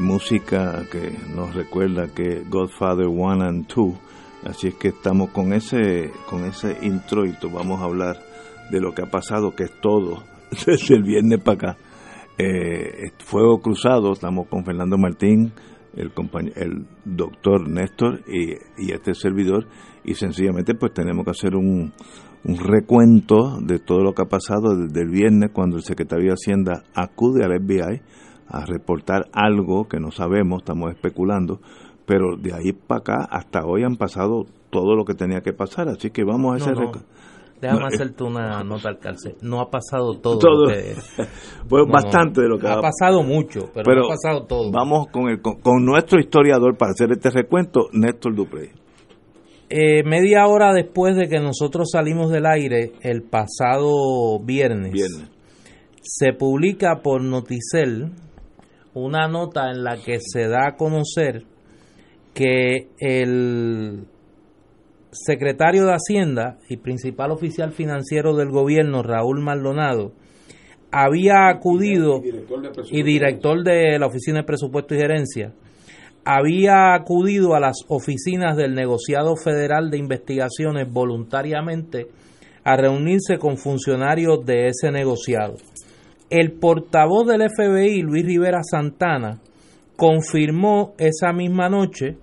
Música que nos recuerda que Godfather 1 and 2. Así es que estamos con ese, con ese introito, vamos a hablar de lo que ha pasado, que es todo, desde el viernes para acá. Eh, Fuego Cruzado, estamos con Fernando Martín, el, el doctor Néstor y, y, este servidor, y sencillamente pues tenemos que hacer un, un recuento de todo lo que ha pasado desde el viernes cuando el secretario de Hacienda acude al FBI a reportar algo que no sabemos, estamos especulando, pero de ahí para acá hasta hoy han pasado todo lo que tenía que pasar, así que vamos a hacer... Déjame eh, hacerte una nota al calce. No ha pasado todo. pues bastante de lo que ha, ha pasado mucho, pero, no ha pasado todo. Vamos con, el, con, nuestro historiador para hacer este recuento, Néstor Dupré. Eh, media hora después de que nosotros salimos del aire, el pasado viernes, se publica por Noticel una nota en la que se da a conocer que el secretario de Hacienda y principal oficial financiero del gobierno, Raúl Maldonado, había acudido, y director de la Oficina de Presupuesto y Gerencia, había acudido a las oficinas del negociado federal de investigaciones voluntariamente a reunirse con funcionarios de ese negociado. El portavoz del FBI, Luis Rivera Santana, confirmó esa misma noche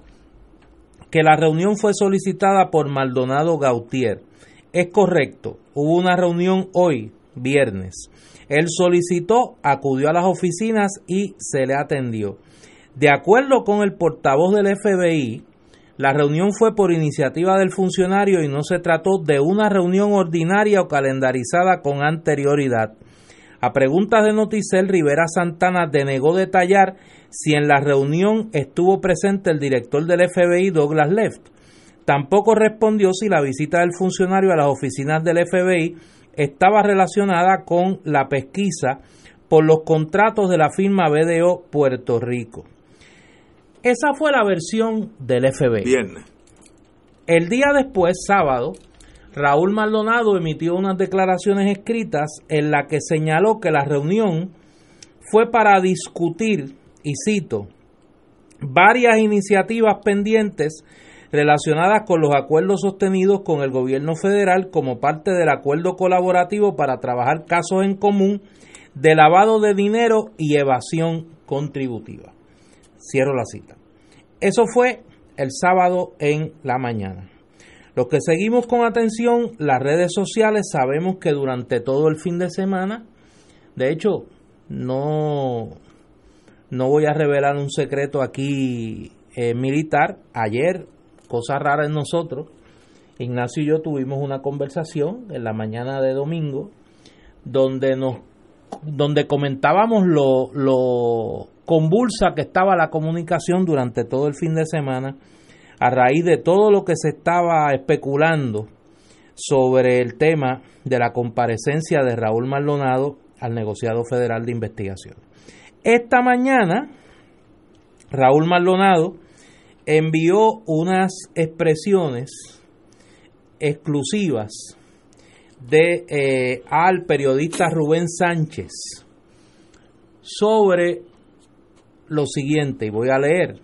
que la reunión fue solicitada por Maldonado Gautier. Es correcto, hubo una reunión hoy, viernes. Él solicitó, acudió a las oficinas y se le atendió. De acuerdo con el portavoz del FBI, la reunión fue por iniciativa del funcionario y no se trató de una reunión ordinaria o calendarizada con anterioridad. A preguntas de Noticel, Rivera Santana denegó detallar si en la reunión estuvo presente el director del FBI, Douglas Left. Tampoco respondió si la visita del funcionario a las oficinas del FBI estaba relacionada con la pesquisa por los contratos de la firma BDO Puerto Rico. Esa fue la versión del FBI. Viernes. El día después, sábado, Raúl Maldonado emitió unas declaraciones escritas en la que señaló que la reunión fue para discutir, y cito, varias iniciativas pendientes relacionadas con los acuerdos sostenidos con el gobierno federal como parte del acuerdo colaborativo para trabajar casos en común de lavado de dinero y evasión contributiva. Cierro la cita. Eso fue el sábado en la mañana. Los que seguimos con atención las redes sociales sabemos que durante todo el fin de semana, de hecho, no, no voy a revelar un secreto aquí eh, militar. Ayer, cosa rara en nosotros, Ignacio y yo tuvimos una conversación en la mañana de domingo donde nos donde comentábamos lo, lo convulsa que estaba la comunicación durante todo el fin de semana a raíz de todo lo que se estaba especulando sobre el tema de la comparecencia de Raúl Maldonado al negociado federal de investigación. Esta mañana, Raúl Maldonado envió unas expresiones exclusivas de eh, al periodista Rubén Sánchez sobre lo siguiente, y voy a leer.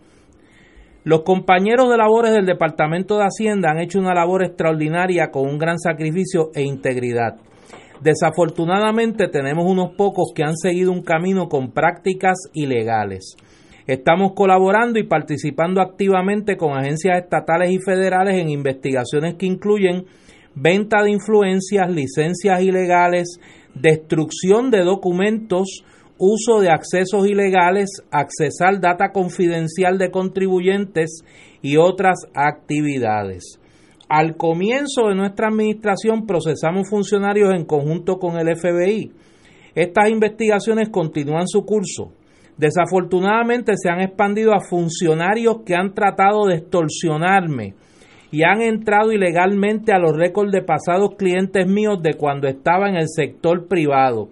Los compañeros de labores del Departamento de Hacienda han hecho una labor extraordinaria con un gran sacrificio e integridad. Desafortunadamente tenemos unos pocos que han seguido un camino con prácticas ilegales. Estamos colaborando y participando activamente con agencias estatales y federales en investigaciones que incluyen venta de influencias, licencias ilegales, destrucción de documentos, uso de accesos ilegales, accesar data confidencial de contribuyentes y otras actividades. Al comienzo de nuestra administración procesamos funcionarios en conjunto con el FBI. Estas investigaciones continúan su curso. Desafortunadamente se han expandido a funcionarios que han tratado de extorsionarme y han entrado ilegalmente a los récords de pasados clientes míos de cuando estaba en el sector privado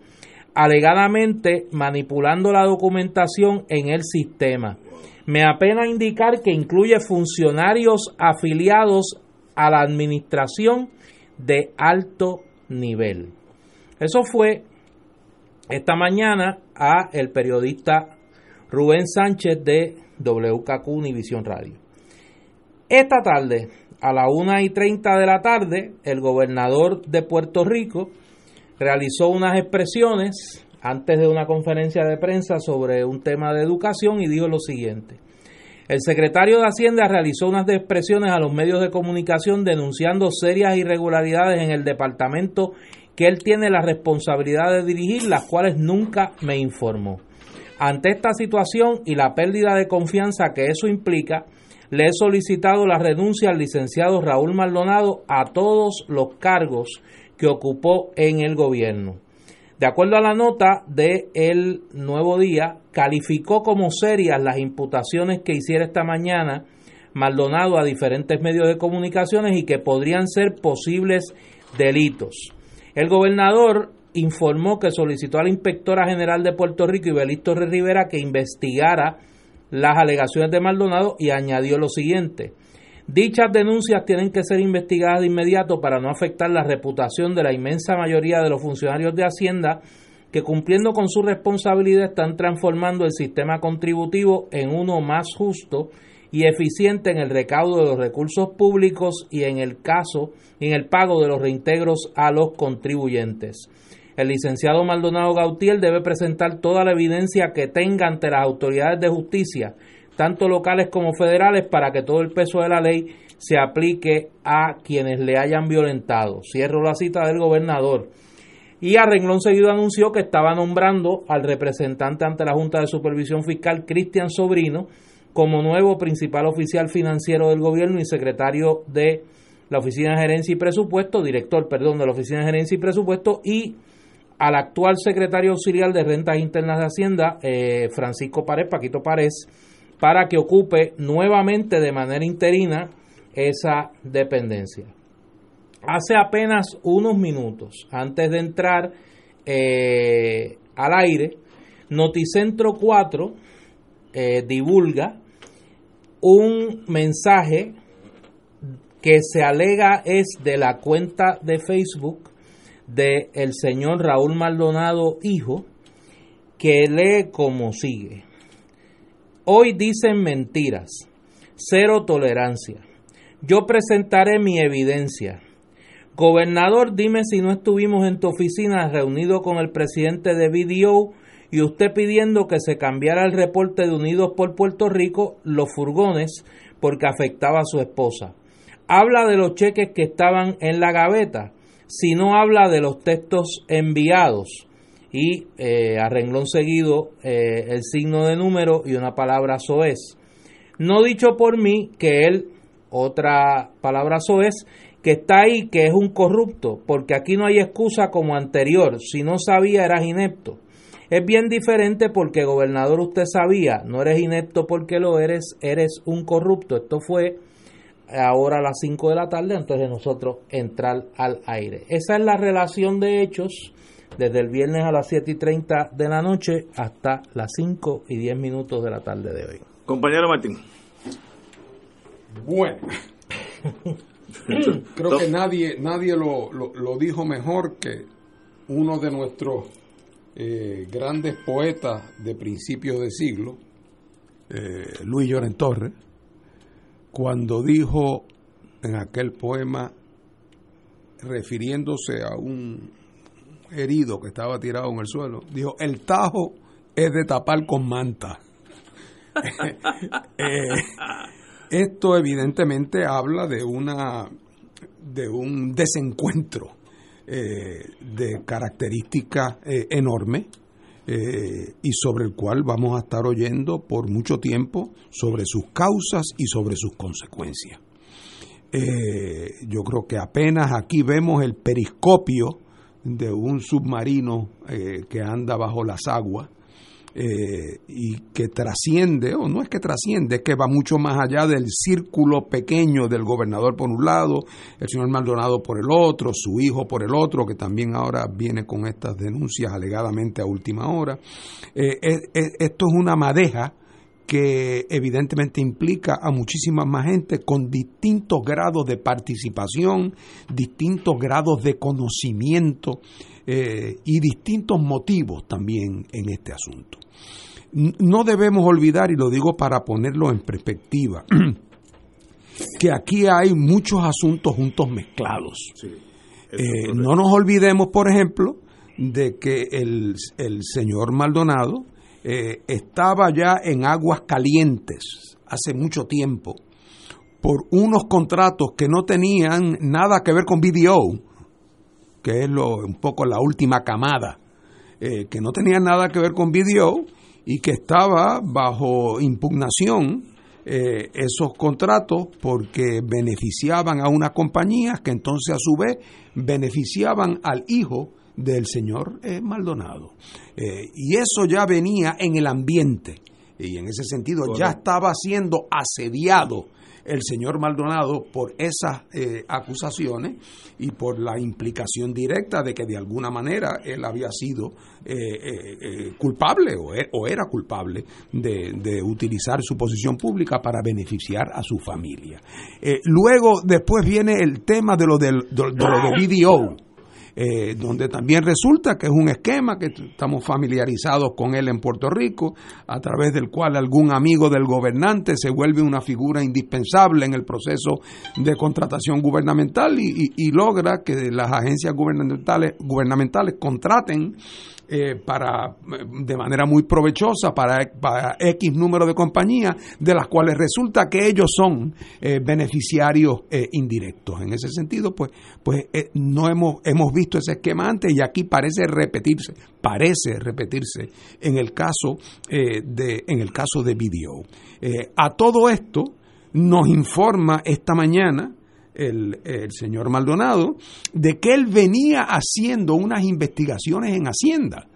alegadamente manipulando la documentación en el sistema. Me apena indicar que incluye funcionarios afiliados a la administración de alto nivel. Eso fue esta mañana a el periodista Rubén Sánchez de WKQ Univisión Radio. Esta tarde, a la 1 y 30 de la tarde, el gobernador de Puerto Rico, realizó unas expresiones antes de una conferencia de prensa sobre un tema de educación y dijo lo siguiente. El secretario de Hacienda realizó unas expresiones a los medios de comunicación denunciando serias irregularidades en el departamento que él tiene la responsabilidad de dirigir, las cuales nunca me informó. Ante esta situación y la pérdida de confianza que eso implica, le he solicitado la renuncia al licenciado Raúl Maldonado a todos los cargos que ocupó en el gobierno. De acuerdo a la nota de El Nuevo Día, calificó como serias las imputaciones que hiciera esta mañana Maldonado a diferentes medios de comunicaciones y que podrían ser posibles delitos. El gobernador informó que solicitó a la inspectora general de Puerto Rico, Ibeliz Torres Rivera, que investigara las alegaciones de Maldonado y añadió lo siguiente. Dichas denuncias tienen que ser investigadas de inmediato para no afectar la reputación de la inmensa mayoría de los funcionarios de Hacienda que cumpliendo con su responsabilidad están transformando el sistema contributivo en uno más justo y eficiente en el recaudo de los recursos públicos y en el caso en el pago de los reintegros a los contribuyentes. El licenciado Maldonado Gautier debe presentar toda la evidencia que tenga ante las autoridades de justicia tanto locales como federales, para que todo el peso de la ley se aplique a quienes le hayan violentado. Cierro la cita del gobernador. Y a renglón seguido anunció que estaba nombrando al representante ante la Junta de Supervisión Fiscal, Cristian Sobrino, como nuevo principal oficial financiero del gobierno y secretario de la Oficina de Gerencia y Presupuesto, director, perdón, de la Oficina de Gerencia y Presupuesto, y al actual secretario auxiliar de Rentas Internas de Hacienda, eh, Francisco Párez, Paquito Párez, para que ocupe nuevamente de manera interina esa dependencia. Hace apenas unos minutos, antes de entrar eh, al aire, Noticentro 4 eh, divulga un mensaje que se alega es de la cuenta de Facebook del el señor Raúl Maldonado Hijo, que lee como sigue. Hoy dicen mentiras, cero tolerancia. Yo presentaré mi evidencia. Gobernador, dime si no estuvimos en tu oficina reunido con el presidente de BDO y usted pidiendo que se cambiara el reporte de Unidos por Puerto Rico, los furgones, porque afectaba a su esposa. Habla de los cheques que estaban en la gaveta, si no habla de los textos enviados y eh, a renglón seguido eh, el signo de número y una palabra soez. No dicho por mí que él, otra palabra soez, que está ahí, que es un corrupto, porque aquí no hay excusa como anterior, si no sabía eras inepto. Es bien diferente porque gobernador usted sabía, no eres inepto porque lo eres, eres un corrupto. Esto fue ahora a las 5 de la tarde antes de nosotros entrar al aire. Esa es la relación de hechos desde el viernes a las 7 y 30 de la noche hasta las 5 y 10 minutos de la tarde de hoy. Compañero Martín. Bueno, creo que nadie, nadie lo, lo, dijo mejor que uno de nuestros eh, grandes poetas de principios de siglo, eh, Luis Lloren Torres, cuando dijo en aquel poema, refiriéndose a un herido que estaba tirado en el suelo, dijo, el tajo es de tapar con manta. Eh, esto evidentemente habla de una de un desencuentro eh, de características eh, enormes y sobre el cual vamos a estar oyendo por mucho tiempo sobre sus causas y sobre sus consecuencias. yo creo que apenas aquí vemos el periscopio de un submarino que anda bajo las aguas eh, y que trasciende, o no es que trasciende, es que va mucho más allá del círculo pequeño del gobernador por un lado, el señor Maldonado por el otro, su hijo por el otro, que también ahora viene con estas denuncias alegadamente a última hora. Eh, esto es una madeja que evidentemente implica a muchísima más gente con distintos grados de participación, distintos grados de conocimiento eh, y distintos motivos también en este asunto. No debemos olvidar, y lo digo para ponerlo en perspectiva, que aquí hay muchos asuntos juntos mezclados. Eh, no nos olvidemos, por ejemplo, de que el, señor Maldonado eh, estaba ya en aguas calientes hace mucho tiempo por unos contratos que no tenían nada que ver con BDO, que es lo, un poco la última camada, eh, que no tenía nada que ver con BDO y que estaba bajo impugnación eh, esos contratos porque beneficiaban a una compañía que entonces a su vez beneficiaban al hijo del señor eh, Maldonado. y eso ya venía en el ambiente y en ese sentido ya estaba siendo asediado el señor Maldonado por esas eh, acusaciones y por la implicación directa de que de alguna manera él había sido eh, eh, culpable e, o, era culpable de, utilizar su posición pública para beneficiar a su familia. luego, después viene el tema de lo, del, de, lo de BDO eh, donde también resulta que es un esquema que estamos familiarizados con él en Puerto Rico, a través del cual algún amigo del gobernante se vuelve una figura indispensable en el proceso de contratación gubernamental y, logra que las agencias gubernamentales, gubernamentales contraten eh, para, de manera muy provechosa para, X número de compañías, de las cuales resulta que ellos son eh, beneficiarios eh, indirectos. En ese sentido, pues, pues no hemos, hemos visto ese esquema antes y aquí parece repetirse, parece repetirse en el caso de, en el caso de Video. a todo esto nos informa esta mañana el, señor Maldonado, de que él venía haciendo unas investigaciones en Hacienda.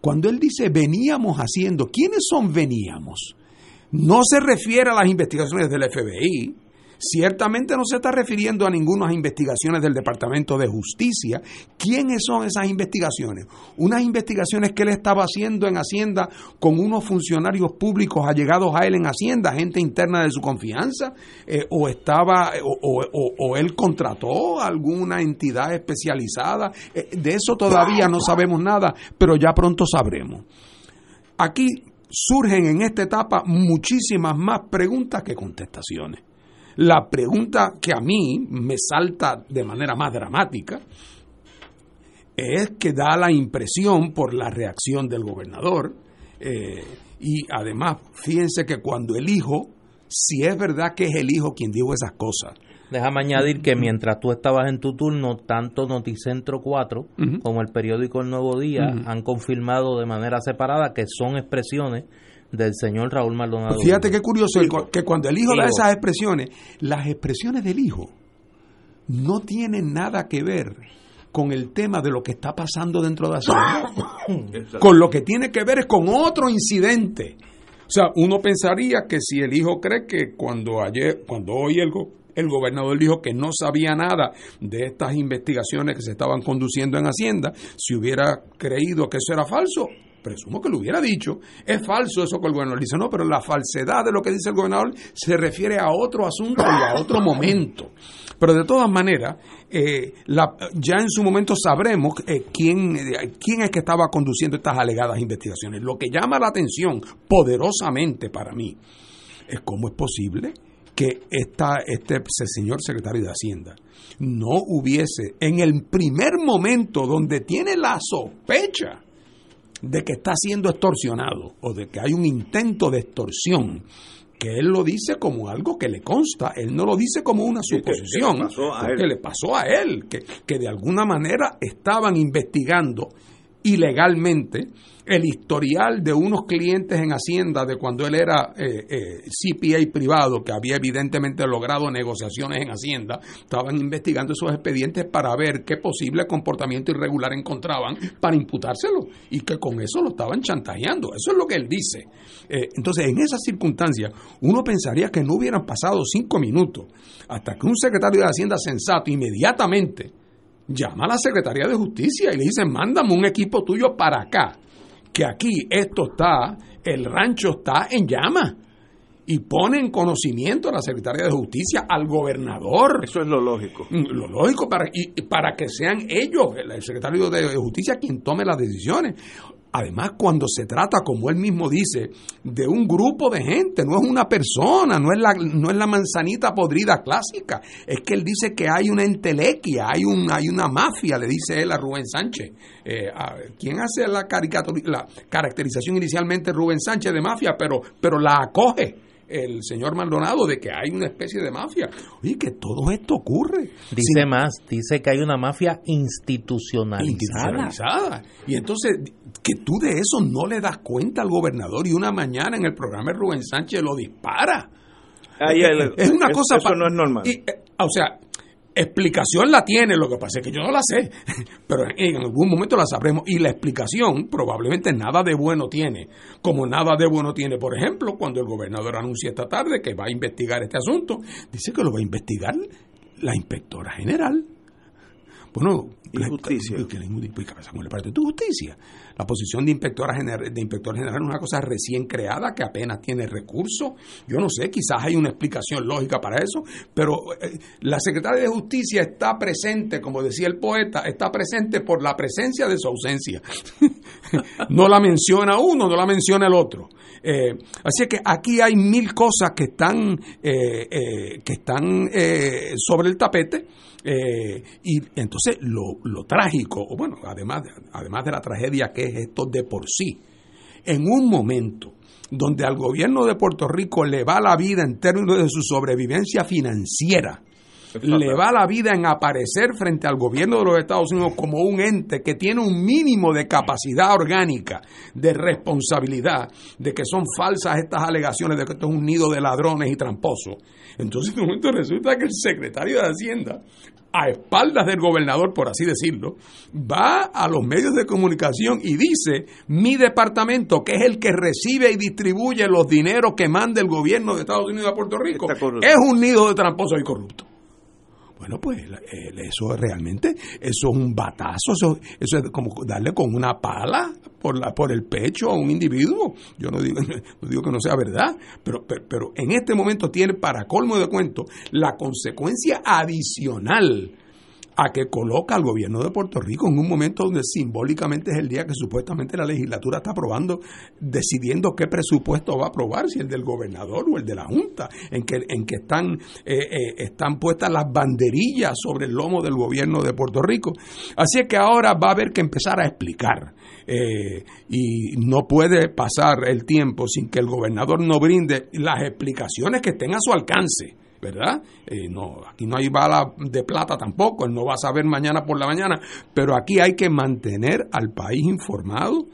Cuando él dice veníamos haciendo, ¿quiénes son veníamos? No se refiere a las investigaciones del FBI, Ciertamente no se está refiriendo a ninguna investigaciones del Departamento de Justicia. ¿Quiénes son esas investigaciones? Unas investigaciones que él estaba haciendo en Hacienda con unos funcionarios públicos allegados a él en Hacienda, gente interna de su confianza, eh, o estaba, o, él contrató alguna entidad especializada. Eh, de eso todavía no sabemos nada, pero ya pronto sabremos. Aquí surgen en esta etapa muchísimas más preguntas que contestaciones. La pregunta que a mí me salta de manera más dramática es que da la impresión por la reacción del gobernador eh, y además fíjense que cuando el hijo, si es verdad que es el hijo quien dijo esas cosas, Déjame añadir que mientras tú estabas en tu turno, tanto Noticentro 4 como el periódico El Nuevo Día han confirmado de manera separada que son expresiones del señor Raúl Maldonado. Fíjate qué curioso, que cuando el hijo da esas expresiones, las expresiones del hijo no tienen nada que ver con el tema de lo que está pasando dentro de la con lo que tiene que ver es con otro incidente. O sea, uno pensaría que si el hijo cree que cuando ayer, cuando hoy el, el gobernador dijo que no sabía nada de estas investigaciones que se estaban conduciendo en Hacienda, si hubiera creído que eso era falso, presumo que lo hubiera dicho, es falso eso que el gobernador dice, no, pero la falsedad de lo que dice el gobernador se refiere a otro asunto y a otro momento. Pero de todas maneras, eh, ya en su momento sabremos eh, quién, eh, quién es que estaba conduciendo estas alegadas investigaciones. Lo que llama la atención poderosamente para mí es cómo es posible que esta, este señor secretario de Hacienda no hubiese, en el primer momento donde tiene la sospecha de que está siendo extorsionado o de que hay un intento de extorsión, que él lo dice como algo que le consta, él no lo dice como una suposición, que, le pasó a él, que, que de alguna manera estaban investigando ilegalmente el historial de unos clientes en Hacienda de cuando él era eh, eh, CPA privado, que había evidentemente logrado negociaciones en Hacienda, estaban investigando esos expedientes para ver qué posible comportamiento irregular encontraban para imputárselo y que con eso lo estaban chantajeando. Eso es lo que él dice. Eh, entonces, en esas circunstancias, uno pensaría que no hubieran pasado cinco minutos hasta que un secretario de Hacienda sensato inmediatamente llama a la Secretaría de Justicia y le dice, mándame un equipo tuyo para acá que aquí esto está, el rancho está en llamas. Y pone en conocimiento a la Secretaría de Justicia, al gobernador. Eso es lo lógico. Mm, lo lógico para, y, para que sean ellos, el secretario de Justicia, quien tome las decisiones. Además, cuando se trata, como él mismo dice, de un grupo de gente, no es una persona, no es la, no es la manzanita podrida clásica, es que él dice que hay una entelequia, hay, un, hay una mafia, le dice él a Rubén Sánchez. Eh, ¿Quién hace la, la caracterización inicialmente Rubén Sánchez de mafia, pero, pero la acoge? El señor Maldonado de que hay una especie de mafia. Oye, que todo esto ocurre. Dice más, dice que hay una mafia institucionalizada. institucionalizada. Y entonces, que tú de eso no le das cuenta al gobernador y una mañana en el programa de Rubén Sánchez lo dispara. es una cosa... Eso no es normal. Eh, o sea, Explicación la tiene, lo que pasa es que yo no la sé, pero en algún momento la sabremos y la explicación probablemente nada de bueno tiene, como nada de bueno tiene, por ejemplo, cuando el gobernador anuncia esta tarde que va a investigar este asunto, dice que lo va a investigar la inspectora general. Bueno, justicia. ¿Qué tu justicia? La posición de inspectora general, de inspector general es una cosa recién creada que apenas tiene recursos. Yo no sé, quizás hay una explicación lógica para eso, pero eh, la secretaria de Justicia está presente, como decía el poeta, está presente por la presencia de su ausencia. no la menciona uno, no la menciona el otro. Eh, así que aquí hay mil cosas que están, eh, que están sobre el tapete. Y entonces lo, lo trágico, o bueno, además, además de la tragedia que es esto de por sí, en un momento donde al gobierno de Puerto Rico le va la vida en términos de su sobrevivencia financiera, le va la vida en aparecer frente al gobierno de los Estados Unidos como un ente que tiene un mínimo de capacidad orgánica, de responsabilidad, de que son falsas estas alegaciones de que esto es un nido de ladrones y tramposos. Entonces, en un momento resulta que el secretario de Hacienda a espaldas del gobernador, por así decirlo, va a los medios de comunicación y dice, mi departamento, que es el que recibe y distribuye los dineros que manda el gobierno de Estados Unidos a Puerto Rico, es un nido de tramposos y corruptos. Bueno, pues eso realmente, eso es un batazo, eso, eso es como darle con una pala por, la, por el pecho a un individuo. Yo no digo, no digo que no sea verdad, pero, pero, pero en este momento tiene para colmo de cuento la consecuencia adicional a que coloca al gobierno de Puerto Rico en un momento donde simbólicamente es el día que supuestamente la legislatura está aprobando, decidiendo qué presupuesto va a aprobar, si el del gobernador o el de la Junta, en que, en que están, eh, eh, están puestas las banderillas sobre el lomo del gobierno de Puerto Rico. Así es que ahora va a haber que empezar a explicar. Eh, y no puede pasar el tiempo sin que el gobernador no brinde las explicaciones que estén a su alcance ¿verdad? Eh, no, aquí no hay bala de plata tampoco, él no va a saber mañana por la mañana, pero aquí hay que mantener al país informado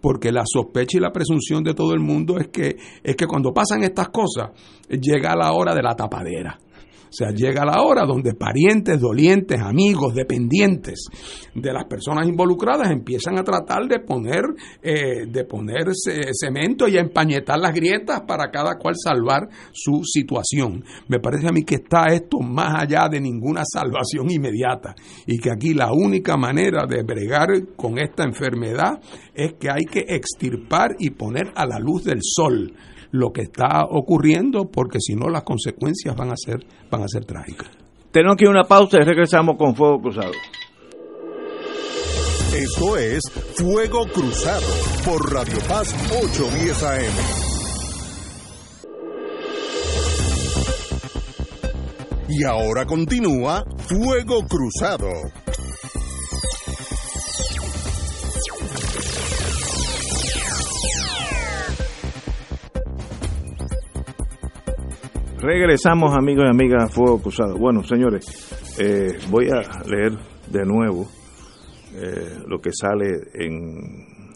porque la sospecha y la presunción de todo el mundo es que es que cuando pasan estas cosas llega la hora de la tapadera O sea, llega la hora donde parientes, dolientes, amigos, dependientes de las personas involucradas empiezan a tratar de poner, eh, de poner cemento y empañetar las grietas para cada cual salvar su situación. Me parece a mí que está esto más allá de ninguna salvación inmediata y que aquí la única manera de bregar con esta enfermedad es que hay que extirpar y poner a la luz del sol lo que está ocurriendo, porque si no las consecuencias van a ser, van a ser trágicas. Tenemos aquí una pausa y regresamos con Fuego Cruzado. Esto es Fuego Cruzado por Radio Paz 810 AM. Y ahora continúa Fuego Cruzado. Regresamos, amigos y amigas, a Fuego Cruzado. Bueno, señores, eh, voy a leer de nuevo eh, lo que sale en,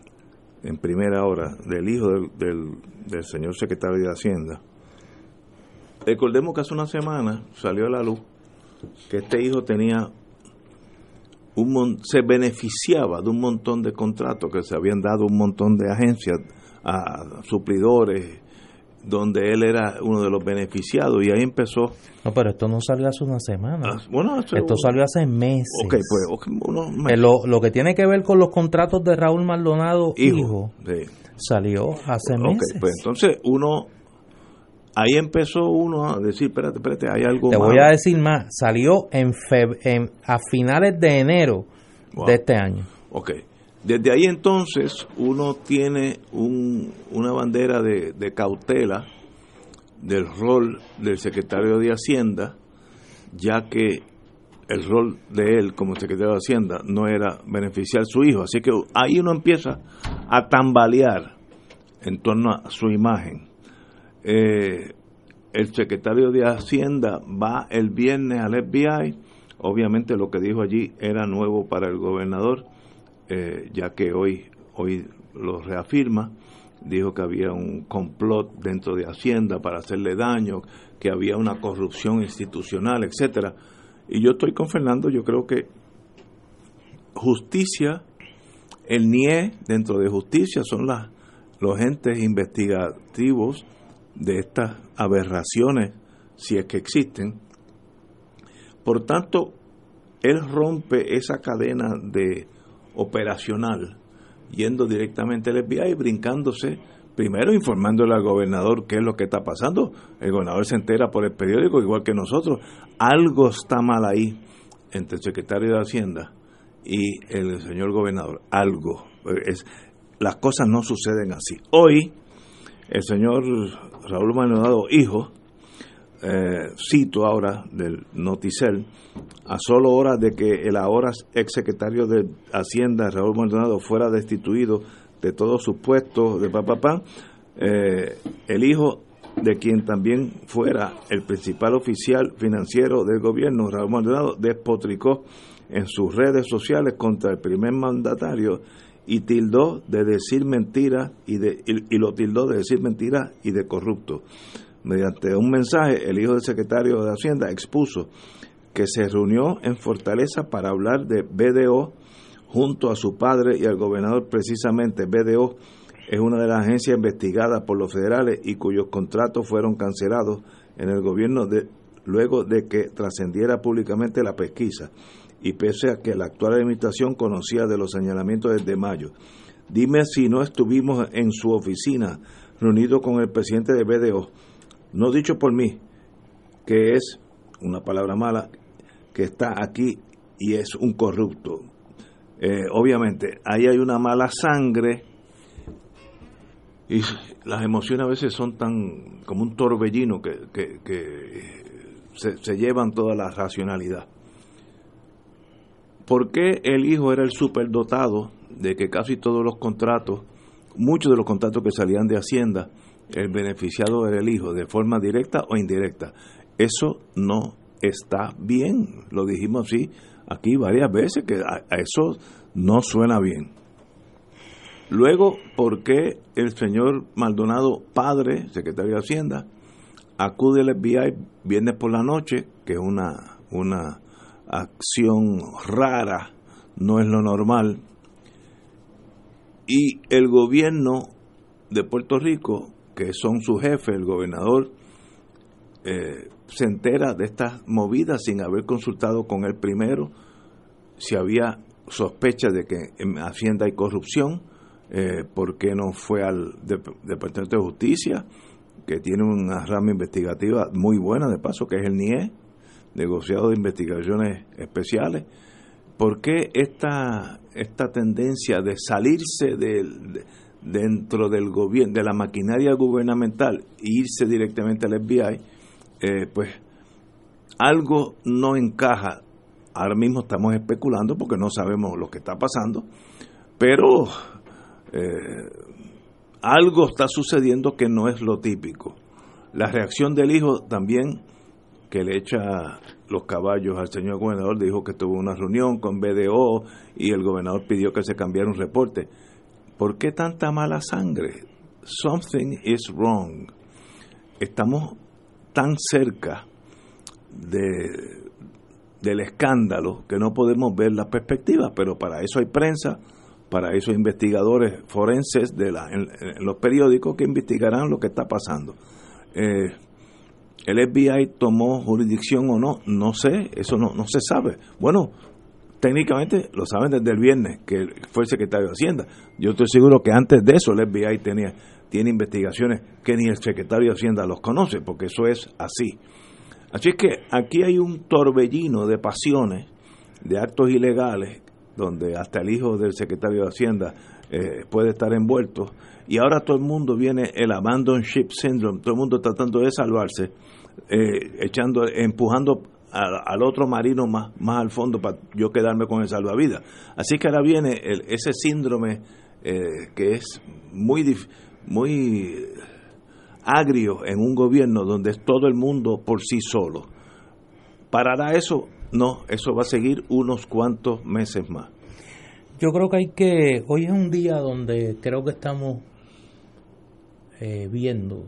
en primera hora del hijo del, del, señor secretario de Hacienda. Recordemos que hace una semana salió a la luz que este hijo tenía un se beneficiaba de un montón de contratos que se habían dado un montón de agencias a suplidores donde él era uno de los beneficiados y ahí empezó. No, pero esto no salió hace una semana. Ah, bueno, esto salió hace meses. Ok, pues lo, lo, que tiene que ver con los contratos de Raúl Maldonado, hijo, salió hace meses. Pues entonces uno, ahí empezó uno a decir, espérate, espérate, hay algo Te voy a decir más, salió en, en a finales de enero de este año. Ok. Desde ahí entonces uno tiene un, una bandera de, cautela del rol del secretario de Hacienda, ya que el rol de él como secretario de Hacienda no era beneficiar a su hijo. Así que ahí uno empieza a tambalear en torno a su imagen. Eh, el secretario de Hacienda va el viernes al FBI. Obviamente lo que dijo allí era nuevo para el gobernador eh, ya que hoy, hoy lo reafirma, dijo que había un complot dentro de Hacienda para hacerle daño, que había una corrupción institucional, etcétera. Y yo estoy con Fernando, yo creo que justicia, el NIE dentro de justicia son las, los entes investigativos de estas aberraciones, si es que existen. Por tanto, él rompe esa cadena de operacional, yendo directamente al FBI y brincándose, primero informándole al gobernador qué es lo que está pasando. El gobernador se entera por el periódico, igual que nosotros. Algo está mal ahí entre el secretario de Hacienda y el señor gobernador. Algo. Es, las cosas no suceden así. Hoy, el señor Raúl Maldonado, hijo, eh, cito ahora del Noticel, a solo horas de que el ahora exsecretario de Hacienda, Raúl Maldonado, fuera destituido de todos sus puestos de papá, eh, el hijo de quien también fuera el principal oficial financiero del gobierno, Raúl Maldonado, despotricó en sus redes sociales contra el primer mandatario y tildó de decir mentiras y, de, y lo tildó de decir mentiras y de corrupto. Mediante un mensaje, el hijo del secretario de Hacienda expuso que se reunió en Fortaleza para hablar de BDO junto a su padre y al gobernador. Precisamente BDO es una de las agencias investigadas por los federales y cuyos contratos fueron cancelados en el gobierno de, luego de que trascendiera públicamente la pesquisa y pese a que la actual administración conocía de los señalamientos desde mayo. Dime si no estuvimos en su oficina reunido con el presidente de BDO no dicho por mí, que es una palabra mala, que está aquí y es un corrupto. Eh, obviamente, ahí hay una mala sangre y las emociones a veces son tan como un torbellino que, que, se, se, llevan toda la racionalidad. ¿Por qué el hijo era el superdotado de que casi todos los contratos, muchos de los contratos que salían de Hacienda, el beneficiado era el hijo, de forma directa o indirecta. Eso no está bien, lo dijimos así aquí varias veces, que a, eso no suena bien. Luego, ¿por qué el señor Maldonado, padre, secretario de Hacienda, acude el FBI viernes por la noche, que es una, una acción rara, no es lo normal, y el gobierno de Puerto Rico, que son su jefe, el gobernador, eh, se entera de estas movidas sin haber consultado con él primero si había sospecha de que en Hacienda hay corrupción, eh, por qué no fue al Departamento de Justicia, que tiene una rama investigativa muy buena de paso, que es el NIE, negociado de investigaciones especiales. ¿Por qué esta, esta tendencia de salirse del, dentro del gobierno, de la maquinaria gubernamental irse directamente al FBI? Eh, pues algo no encaja. Ahora mismo estamos especulando porque no sabemos lo que está pasando, pero eh, algo está sucediendo que no es lo típico. La reacción del hijo también, que le echa los caballos al señor gobernador, dijo que tuvo una reunión con BDO y el gobernador pidió que se cambiara un reporte. ¿Por qué tanta mala sangre? Something is wrong. Estamos tan cerca de, del escándalo que no podemos ver la perspectiva, pero para eso hay prensa, para eso hay investigadores forenses de la, en, los periódicos que investigarán lo que está pasando. Eh, el FBI tomó jurisdicción o no, no sé, eso no, no se sabe. Bueno, técnicamente lo saben desde el viernes, que fue el secretario de Hacienda. Yo estoy seguro que antes de eso el FBI tenía tiene investigaciones que ni el secretario de Hacienda los conoce, porque eso es así. Así es que aquí hay un torbellino de pasiones, de actos ilegales, donde hasta el hijo del secretario de Hacienda eh, puede estar envuelto, y ahora todo el mundo viene el abandon ship syndrome, todo el mundo tratando de salvarse, eh, echando, empujando al, otro marino más, más al fondo para yo quedarme con el salvavidas. Así que ahora viene ese síndrome eh, que es muy muy agrio en un gobierno donde es todo el mundo por sí solo. ¿Parará eso? No, eso va a seguir unos cuantos meses más. Yo creo que hay que, hoy es un día donde creo que estamos eh, viendo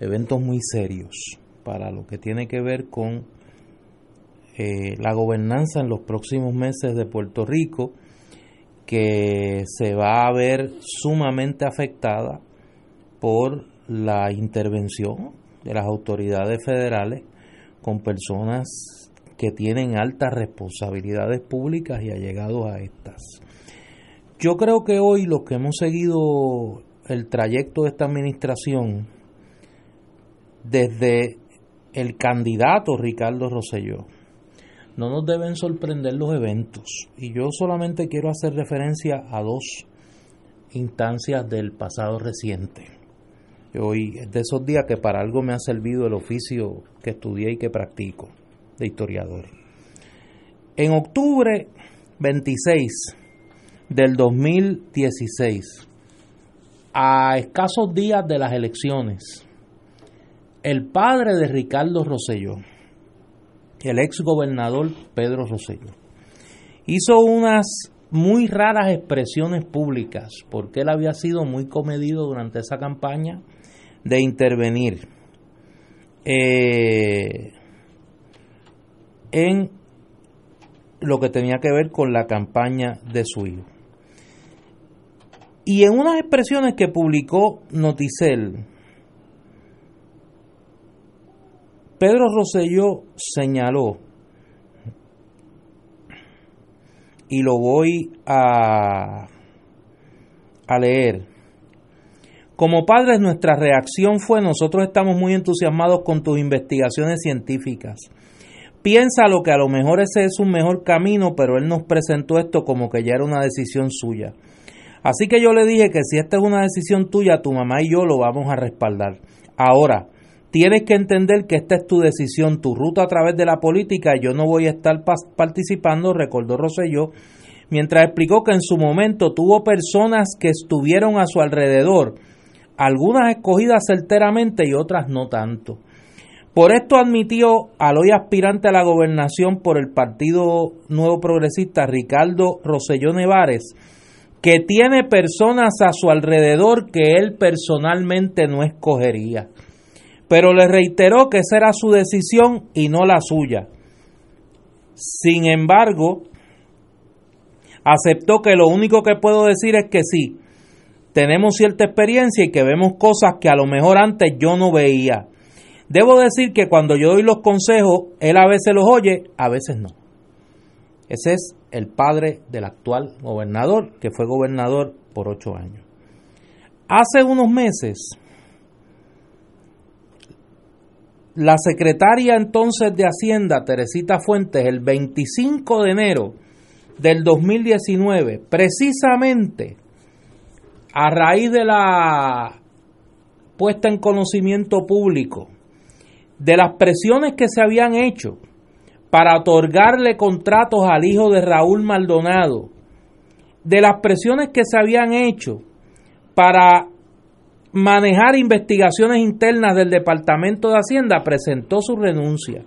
eventos muy serios para lo que tiene que ver con eh, la gobernanza en los próximos meses de Puerto Rico, que se va a ver sumamente afectada por la intervención de las autoridades federales con personas que tienen altas responsabilidades públicas y allegados a estas. Yo creo que hoy los que hemos seguido el trayecto de esta administración, desde el candidato Ricardo Rosselló, no nos deben sorprender los eventos. Y yo solamente quiero hacer referencia a dos instancias del pasado reciente. Hoy es de esos días que para algo me ha servido el oficio que estudié y que practico de historiador. En octubre 26 del 2016, a escasos días de las elecciones, el padre de Ricardo Rosselló, el ex gobernador Pedro Rosselló, hizo unas muy raras expresiones públicas, porque él había sido muy comedido durante esa campaña de intervenir eh, en lo que tenía que ver con la campaña de su hijo. Y en unas expresiones que publicó Noticel, Pedro Rosselló señaló, y lo voy a, a leer, como padres, nuestra reacción fue, nosotros estamos muy entusiasmados con tus investigaciones científicas. Piensa lo que a lo mejor ese es un mejor camino, pero él nos presentó esto como que ya era una decisión suya. Así que yo le dije que si esta es una decisión tuya, tu mamá y yo lo vamos a respaldar. Ahora, tienes que entender que esta es tu decisión, tu ruta a través de la política, yo no voy a estar participando, recordó Rosselló, mientras explicó que en su momento tuvo personas que estuvieron a su alrededor, algunas escogidas certeramente y otras no tanto. Por esto admitió al hoy aspirante a la gobernación por el Partido Nuevo Progresista, Ricardo Roselló Nevares, que tiene personas a su alrededor que él personalmente no escogería. Pero le reiteró que esa era su decisión y no la suya. Sin embargo, aceptó que lo único que puedo decir es que sí, tenemos cierta experiencia y que vemos cosas que a lo mejor antes yo no veía. Debo decir que cuando yo doy los consejos, él a veces los oye, a veces no. Ese es el padre del actual gobernador, que fue gobernador por ocho años. Hace unos meses, la secretaria entonces de Hacienda, Teresita Fuentes, el 25 de enero del 2019, precisamente a raíz de la puesta en conocimiento público de las presiones que se habían hecho para otorgarle contratos al hijo de Raúl Maldonado, de las presiones que se habían hecho para manejar investigaciones internas del Departamento de Hacienda, presentó su renuncia.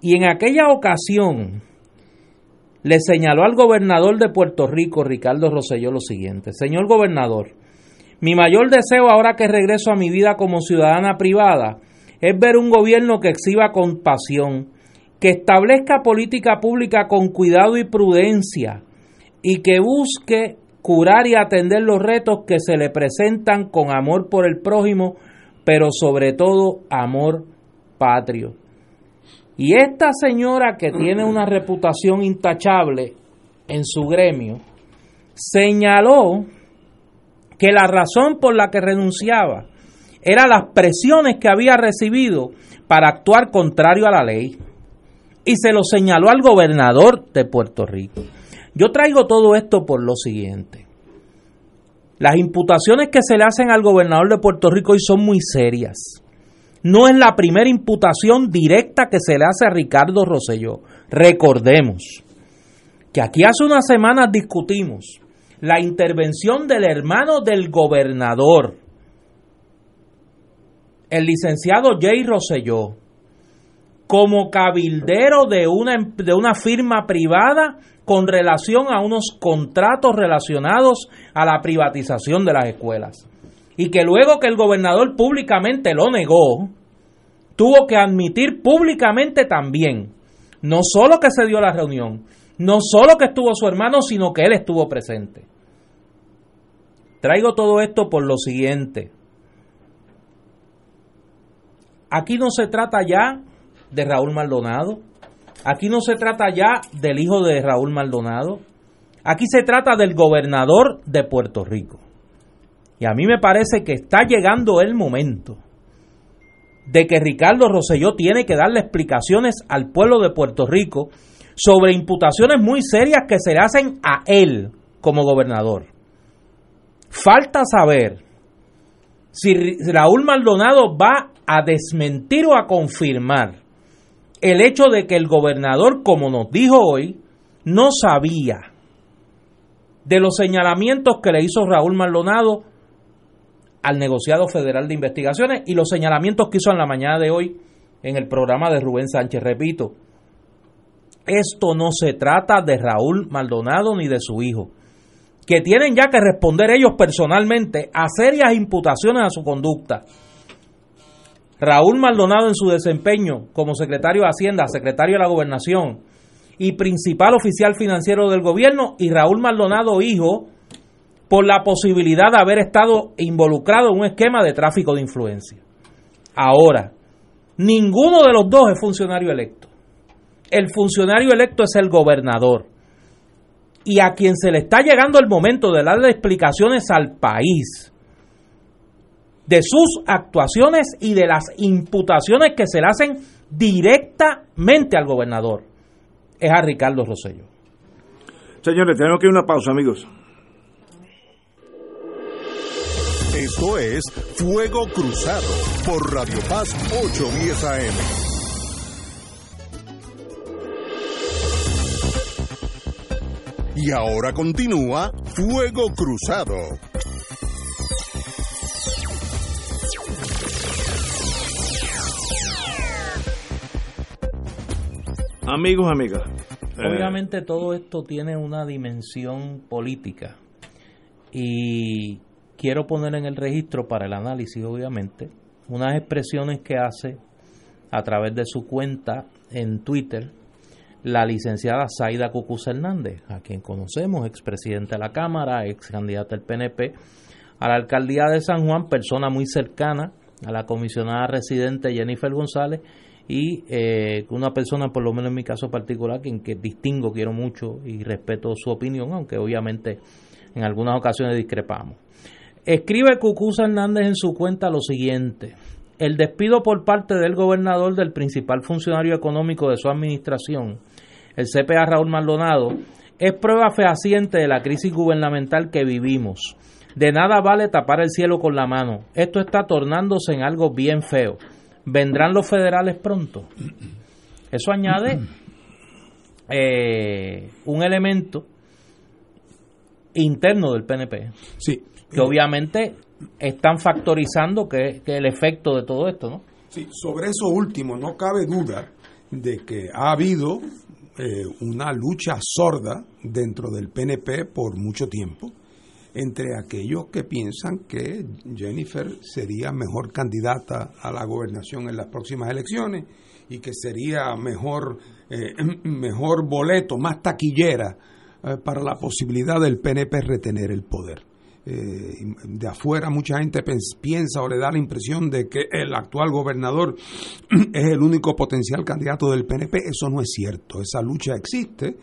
Y en aquella ocasión le señaló al gobernador de Puerto Rico, Ricardo Rosselló, lo siguiente. Señor gobernador, mi mayor deseo ahora que regreso a mi vida como ciudadana privada es ver un gobierno que exhiba compasión, que establezca política pública con cuidado y prudencia y que busque curar y atender los retos que se le presentan con amor por el prójimo, pero sobre todo amor patrio. Y esta señora que tiene una reputación intachable en su gremio, señaló que la razón por la que renunciaba era las presiones que había recibido para actuar contrario a la ley. Y se lo señaló al gobernador de Puerto Rico. Yo traigo todo esto por lo siguiente. Las imputaciones que se le hacen al gobernador de Puerto Rico hoy son muy serias. No es la primera imputación directa que se le hace a Ricardo Rosselló. Recordemos que aquí hace unas semanas discutimos la intervención del hermano del gobernador, el licenciado Jay Rosselló, como cabildero de una, de una firma privada con relación a unos contratos relacionados a la privatización de las escuelas. Y que luego que el gobernador públicamente lo negó, tuvo que admitir públicamente también, no solo que se dio la reunión, no solo que estuvo su hermano, sino que él estuvo presente. Traigo todo esto por lo siguiente. Aquí no se trata ya de Raúl Maldonado, Aquí no se trata ya del hijo de Raúl Maldonado. Aquí se trata del gobernador de Puerto Rico. Y a mí me parece que está llegando el momento de que Ricardo Rosselló tiene que darle explicaciones al pueblo de Puerto Rico sobre imputaciones muy serias que se le hacen a él como gobernador. Falta saber si Raúl Maldonado va a desmentir o a confirmar el hecho de que el gobernador, como nos dijo hoy, no sabía de los señalamientos que le hizo Raúl Maldonado al negociado federal de investigaciones y los señalamientos que hizo en la mañana de hoy en el programa de Rubén Sánchez. Repito, esto no se trata de Raúl Maldonado ni de su hijo, que tienen ya que responder ellos personalmente a serias imputaciones a su conducta Raúl Maldonado en su desempeño como secretario de Hacienda, secretario de la Gobernación y principal oficial financiero del gobierno, y Raúl Maldonado hijo, por la posibilidad de haber estado involucrado en un esquema de tráfico de influencia. Ahora, ninguno de los dos es funcionario electo. El funcionario electo es el gobernador. Y a quien se le está llegando el momento de darle explicaciones al país de sus actuaciones y de las imputaciones que se le hacen directamente al gobernador es a Ricardo Rosello. Señores, tenemos que ir a una pausa, amigos. Esto es Fuego Cruzado por Radio Paz 810 AM. Y ahora continúa Fuego Cruzado. Amigos, amigas. Eh, Obviamente todo esto tiene una dimensión política y quiero poner en el registro para el análisis, obviamente, unas expresiones que hace a través de su cuenta en Twitter la licenciada Zaida Cucuz Hernández, a quien conocemos, expresidente de la Cámara, ex candidata del PNP a la alcaldía de San Juan, persona muy cercana a la comisionada residente Jennifer González y eh, una persona, por lo menos en mi caso particular, quien que distingo, quiero mucho y respeto su opinión, aunque obviamente en algunas ocasiones discrepamos. Escribe Cucuza Hernández en su cuenta lo siguiente. El despido por parte del gobernador del principal funcionario económico de su administración, el CPA Raúl Maldonado, es prueba fehaciente de la crisis gubernamental que vivimos. De nada vale tapar el cielo con la mano. Esto está tornándose en algo bien feo. ¿Vendrán los federales pronto? Eso añade eh, un elemento interno del PNP. Sí. Que obviamente están factorizando que, el efecto de todo esto, ¿no? Sí, sobre eso último, no cabe duda de que ha habido eh, una lucha sorda dentro del PNP por mucho tiempo entre aquellos que piensan que Jennifer sería mejor candidata a la gobernación en las próximas elecciones y que sería mejor, eh, mejor boleto, más taquillera eh, para la posibilidad del PNP retener el poder. Eh, de afuera mucha gente piensa o le da la impresión de que el actual gobernador es el único potencial candidato del PNP. Eso no es cierto. Esa lucha existe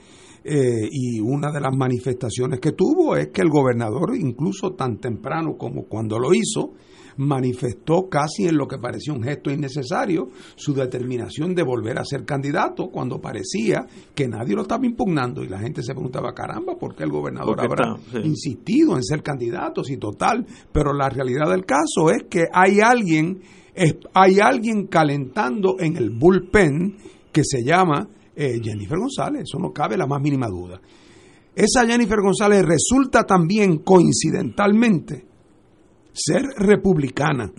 eh, y una de las manifestaciones que tuvo es que el gobernador, incluso tan temprano como cuando lo hizo, manifestó casi en lo que parecía un gesto innecesario su determinación de volver a ser candidato cuando parecía que nadie lo estaba impugnando y la gente se preguntaba, caramba, ¿por qué el gobernador habrá insistido en ser candidato? Si total, pero la realidad del caso es que hay alguien, hay alguien calentando en el bullpen que se llama eh, Jennifer González, eso no cabe la más mínima duda. Esa Jennifer González resulta también coincidentalmente ser republicana.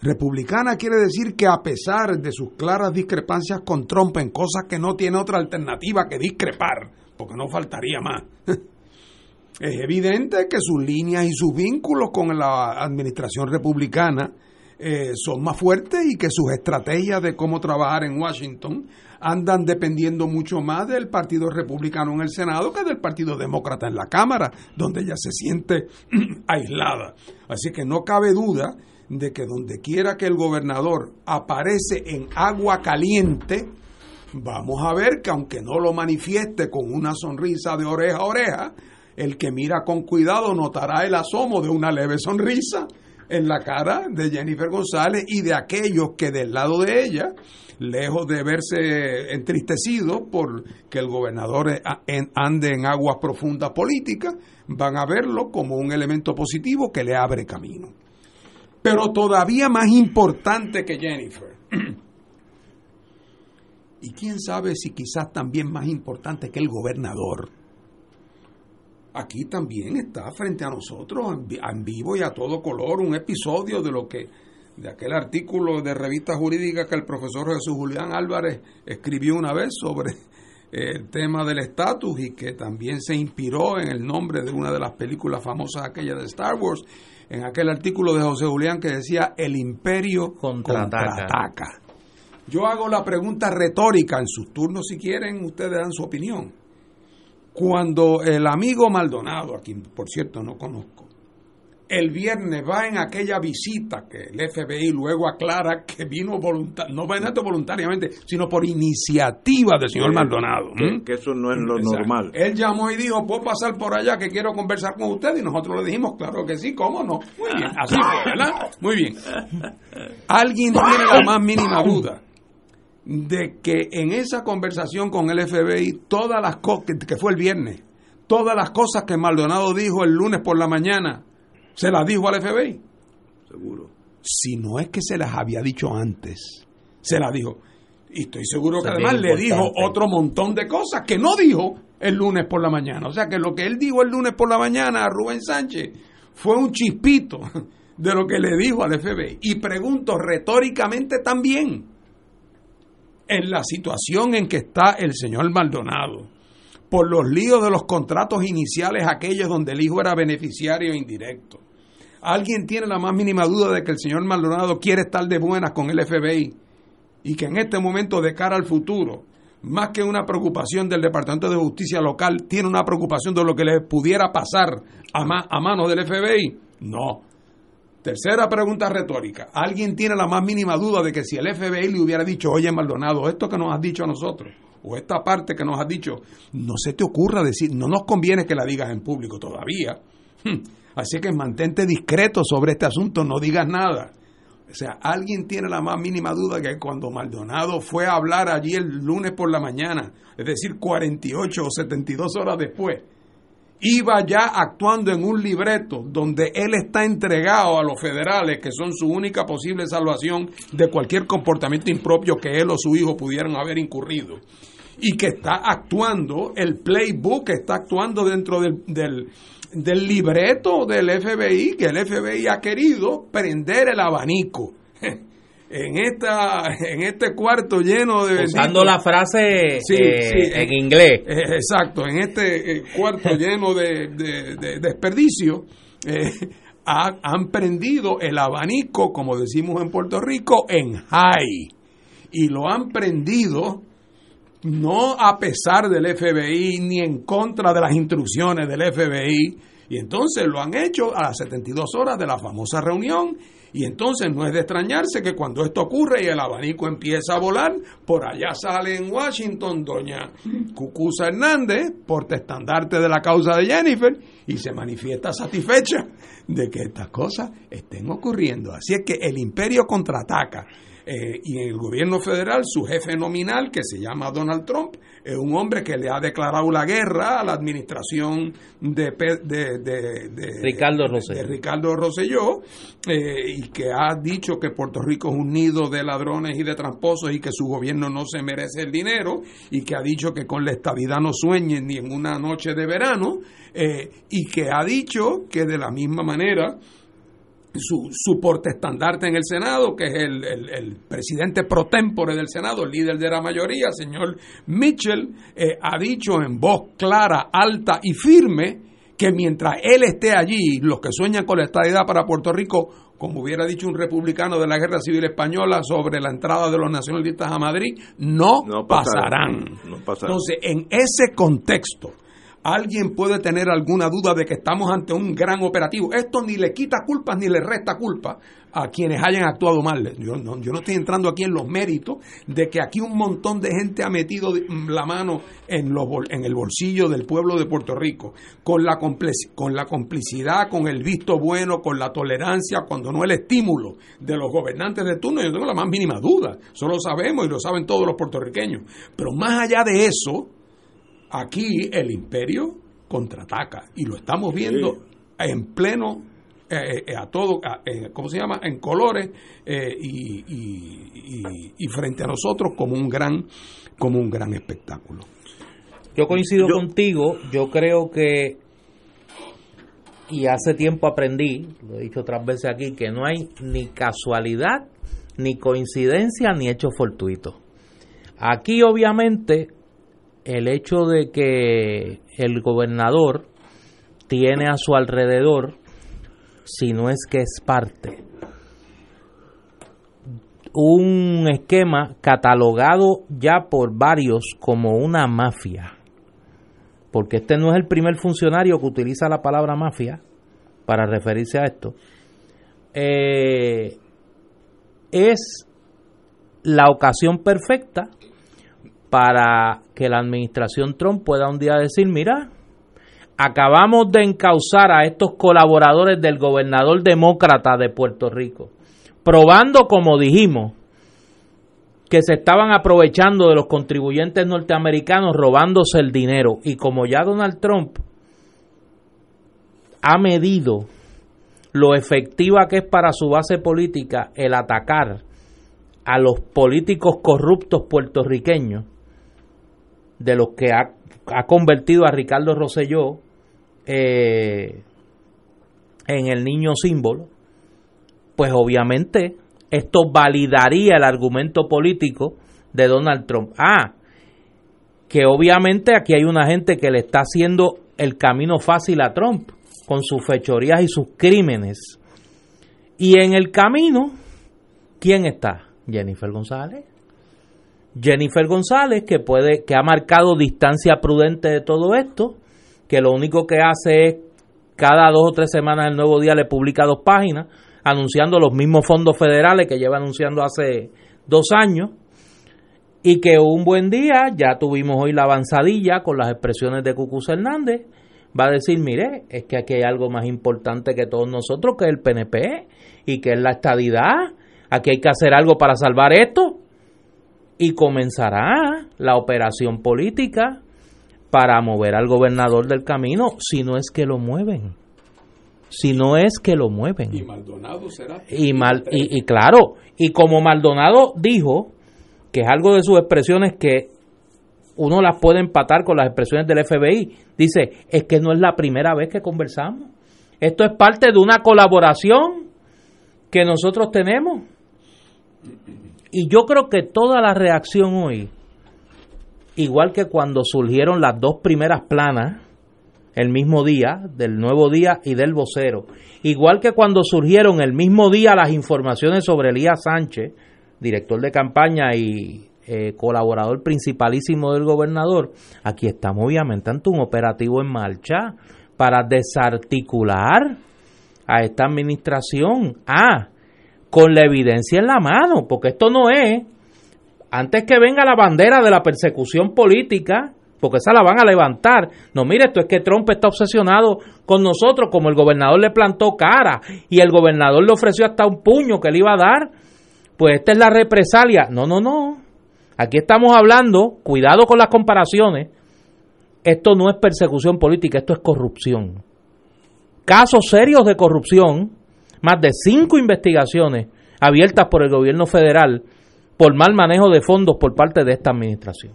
Republicana quiere decir que a pesar de sus claras discrepancias con Trump en cosas que no tiene otra alternativa que discrepar, porque no faltaría más, es evidente que sus líneas y sus vínculos con la administración republicana eh, son más fuertes y que sus estrategias de cómo trabajar en Washington andan dependiendo mucho más del Partido Republicano en el Senado que del Partido Demócrata en la Cámara, donde ella se siente aislada. Así que no cabe duda de que donde quiera que el gobernador aparece en agua caliente, vamos a ver que aunque no lo manifieste con una sonrisa de oreja a oreja, el que mira con cuidado notará el asomo de una leve sonrisa en la cara de Jennifer González y de aquellos que del lado de ella lejos de verse entristecido por que el gobernador ande en aguas profundas políticas, van a verlo como un elemento positivo que le abre camino. Pero todavía más importante que Jennifer, y quién sabe si quizás también más importante que el gobernador, aquí también está frente a nosotros en vivo y a todo color un episodio de lo que de aquel artículo de revista jurídica que el profesor Jesús Julián Álvarez escribió una vez sobre el tema del estatus y que también se inspiró en el nombre de una de las películas famosas aquella de Star Wars, en aquel artículo de José Julián que decía El imperio contraataca. Yo hago la pregunta retórica en sus turnos si quieren, ustedes dan su opinión. Cuando el amigo Maldonado, a quien por cierto no conozco, el viernes va en aquella visita que el FBI luego aclara que vino voluntar no va voluntariamente, sino por iniciativa del señor Maldonado. Que, eso no es lo normal. Él llamó y dijo, puedo pasar por allá que quiero conversar con usted y nosotros le dijimos, claro que sí, cómo no. Muy bien, así fue, ¿verdad? Muy bien. ¿Alguien tiene la más mínima duda? De que en esa conversación con el FBI, todas las cosas, que fue el viernes, todas las cosas que Maldonado dijo el lunes por la mañana, se las dijo al FBI. Seguro. Si no es que se las había dicho antes, se las dijo. Y estoy seguro que además le dijo otro montón de cosas que no dijo el lunes por la mañana. O sea que lo que él dijo el lunes por la mañana a Rubén Sánchez fue un chispito de lo que le dijo al FBI. Y pregunto retóricamente también, en la situación en que está el señor Maldonado, por los líos de los contratos iniciales, aquellos donde el hijo era beneficiario indirecto, ¿Alguien tiene la más mínima duda de que el señor Maldonado quiere estar de buenas con el FBI y que en este momento de cara al futuro, más que una preocupación del Departamento de Justicia local, tiene una preocupación de lo que le pudiera pasar a, a manos del FBI? No. Tercera pregunta retórica. ¿Alguien tiene la más mínima duda de que si el FBI le hubiera dicho, oye Maldonado, esto que nos has dicho a nosotros, o esta parte que nos has dicho, no se te ocurra decir, no nos conviene que la digas en público todavía. Hmm. Así que mantente discreto sobre este asunto, no digas nada. O sea, alguien tiene la más mínima duda que cuando Maldonado fue a hablar allí el lunes por la mañana, es decir, 48 o 72 horas después, iba ya actuando en un libreto donde él está entregado a los federales, que son su única posible salvación de cualquier comportamiento impropio que él o su hijo pudieran haber incurrido. Y que está actuando, el playbook está actuando dentro del, del, del libreto del FBI, que el FBI ha querido prender el abanico. en esta en este cuarto lleno de usando la frase eh, en inglés. eh, exacto en este eh, cuarto lleno de, desperdicio han prendido el abanico como decimos en Puerto Rico en high. Y lo han prendido no a pesar del FBI ni en contra de las instrucciones del FBI y entonces lo han hecho a las 72 horas de la famosa reunión y entonces no es de extrañarse que cuando esto ocurre y el abanico empieza a volar, por allá sale en Washington doña Cucusa Hernández, portestandarte de la causa de Jennifer, y se manifiesta satisfecha de que estas cosas estén ocurriendo. Así es que el imperio contraataca. Eh, y en el gobierno federal su jefe nominal, que se llama Donald Trump, es un hombre que le ha declarado la guerra a la administración de, de, Ricardo Rosselló, de Ricardo Rosselló eh, y que ha dicho que Puerto Rico es un nido de ladrones y de tramposos y que su gobierno no se merece el dinero y que ha dicho que con la estabilidad no sueñen ni en una noche de verano eh, y que ha dicho que de la misma manera su, su portestandarte en el Senado, que es el, presidente pro tempore del Senado, el líder de la mayoría, señor Mitchell, eh, ha dicho en voz clara, alta y firme que mientras él esté allí, los que sueñan con la estabilidad para Puerto Rico, como hubiera dicho un republicano de la Guerra Civil Española sobre la entrada de los nacionalistas a Madrid, no, pasarán. Entonces, en ese contexto, alguien puede tener alguna duda de que estamos ante un gran operativo. Esto ni le quita culpas ni le resta culpa a quienes hayan actuado mal. Yo no, yo no estoy entrando aquí en los méritos de que aquí un montón de gente ha metido la mano en, en el bolsillo del pueblo de Puerto Rico, con la, con la complicidad, con el visto bueno, con la tolerancia, cuando no el estímulo de los gobernantes de turno. Yo tengo la más mínima duda. Eso lo sabemos y lo saben todos los puertorriqueños. Pero más allá de eso, Aquí el imperio contraataca y lo estamos viendo en pleno, eh, eh, a todo, eh, ¿cómo se llama? En colores y, y, frente a nosotros como un gran, como un gran espectáculo. Yo coincido contigo, yo creo que, y hace tiempo aprendí, lo he dicho otras veces aquí, que no hay ni casualidad, ni coincidencia, ni hecho fortuito. Aquí obviamente el hecho de que el gobernador tiene a su alrededor, si no es que es parte, un esquema catalogado ya por varios como una mafia, porque este no es el primer funcionario que utiliza la palabra mafia para referirse a esto, eh, es la ocasión perfecta para que la administración Trump pueda un día decir, mira, acabamos de encauzar a estos colaboradores del gobernador demócrata de Puerto Rico, probando, como dijimos, que se estaban aprovechando de los contribuyentes norteamericanos robándose el dinero. Y como ya Donald Trump ha medido lo efectiva que es para su base política el atacar a los políticos corruptos puertorriqueños, de los que ha, convertido a Ricardo Rosselló eh, en el niño símbolo, pues obviamente esto validaría el argumento político de Donald Trump. Ah, que obviamente aquí hay una gente que le está haciendo el camino fácil a Trump con sus fechorías y sus crímenes Y en el camino, ¿quién está? Jennifer González. Jennifer González, que puede, que ha marcado distancia prudente de todo esto, que lo único que hace es cada dos o tres semanas el nuevo día le publica dos páginas anunciando los mismos fondos federales que lleva anunciando hace dos años y que un buen día, ya tuvimos hoy la avanzadilla con las expresiones de Cucuz Hernández, va a decir, mire, es que aquí hay algo más importante que todos nosotros, que es el PNP y que es la estadidad, aquí hay que hacer algo para salvar esto y comenzará la operación política para mover al gobernador del camino, si no es que lo mueven. Si no es que lo mueven. Y Maldonado será. Y, mal, y, claro, y como Maldonado dijo, que es algo de sus expresiones que uno las puede empatar con las expresiones del FBI, dice, es que no es la primera vez que conversamos. Esto es parte de una colaboración que nosotros tenemos. Y yo creo que toda la reacción hoy, igual que cuando surgieron las dos primeras planas, el mismo día, del nuevo día y del vocero, igual que cuando surgieron el mismo día las informaciones sobre Elías Sánchez, director de campaña y eh, colaborador principalísimo del gobernador, aquí estamos obviamente ante un operativo en marcha para desarticular a esta administración. Ah, con la evidencia en la mano, porque esto no es, antes que venga la bandera de la persecución política, porque esa la van a levantar. No, mire, esto es que Trump está obsesionado con nosotros, como el gobernador le plantó cara y el gobernador le ofreció hasta un puño que le iba a dar. Pues esta es la represalia. No, no, no. Aquí estamos hablando, cuidado con las comparaciones. Esto no es persecución política, esto es corrupción. Casos serios de corrupción más de cinco investigaciones abiertas por el gobierno federal por mal manejo de fondos por parte de esta administración.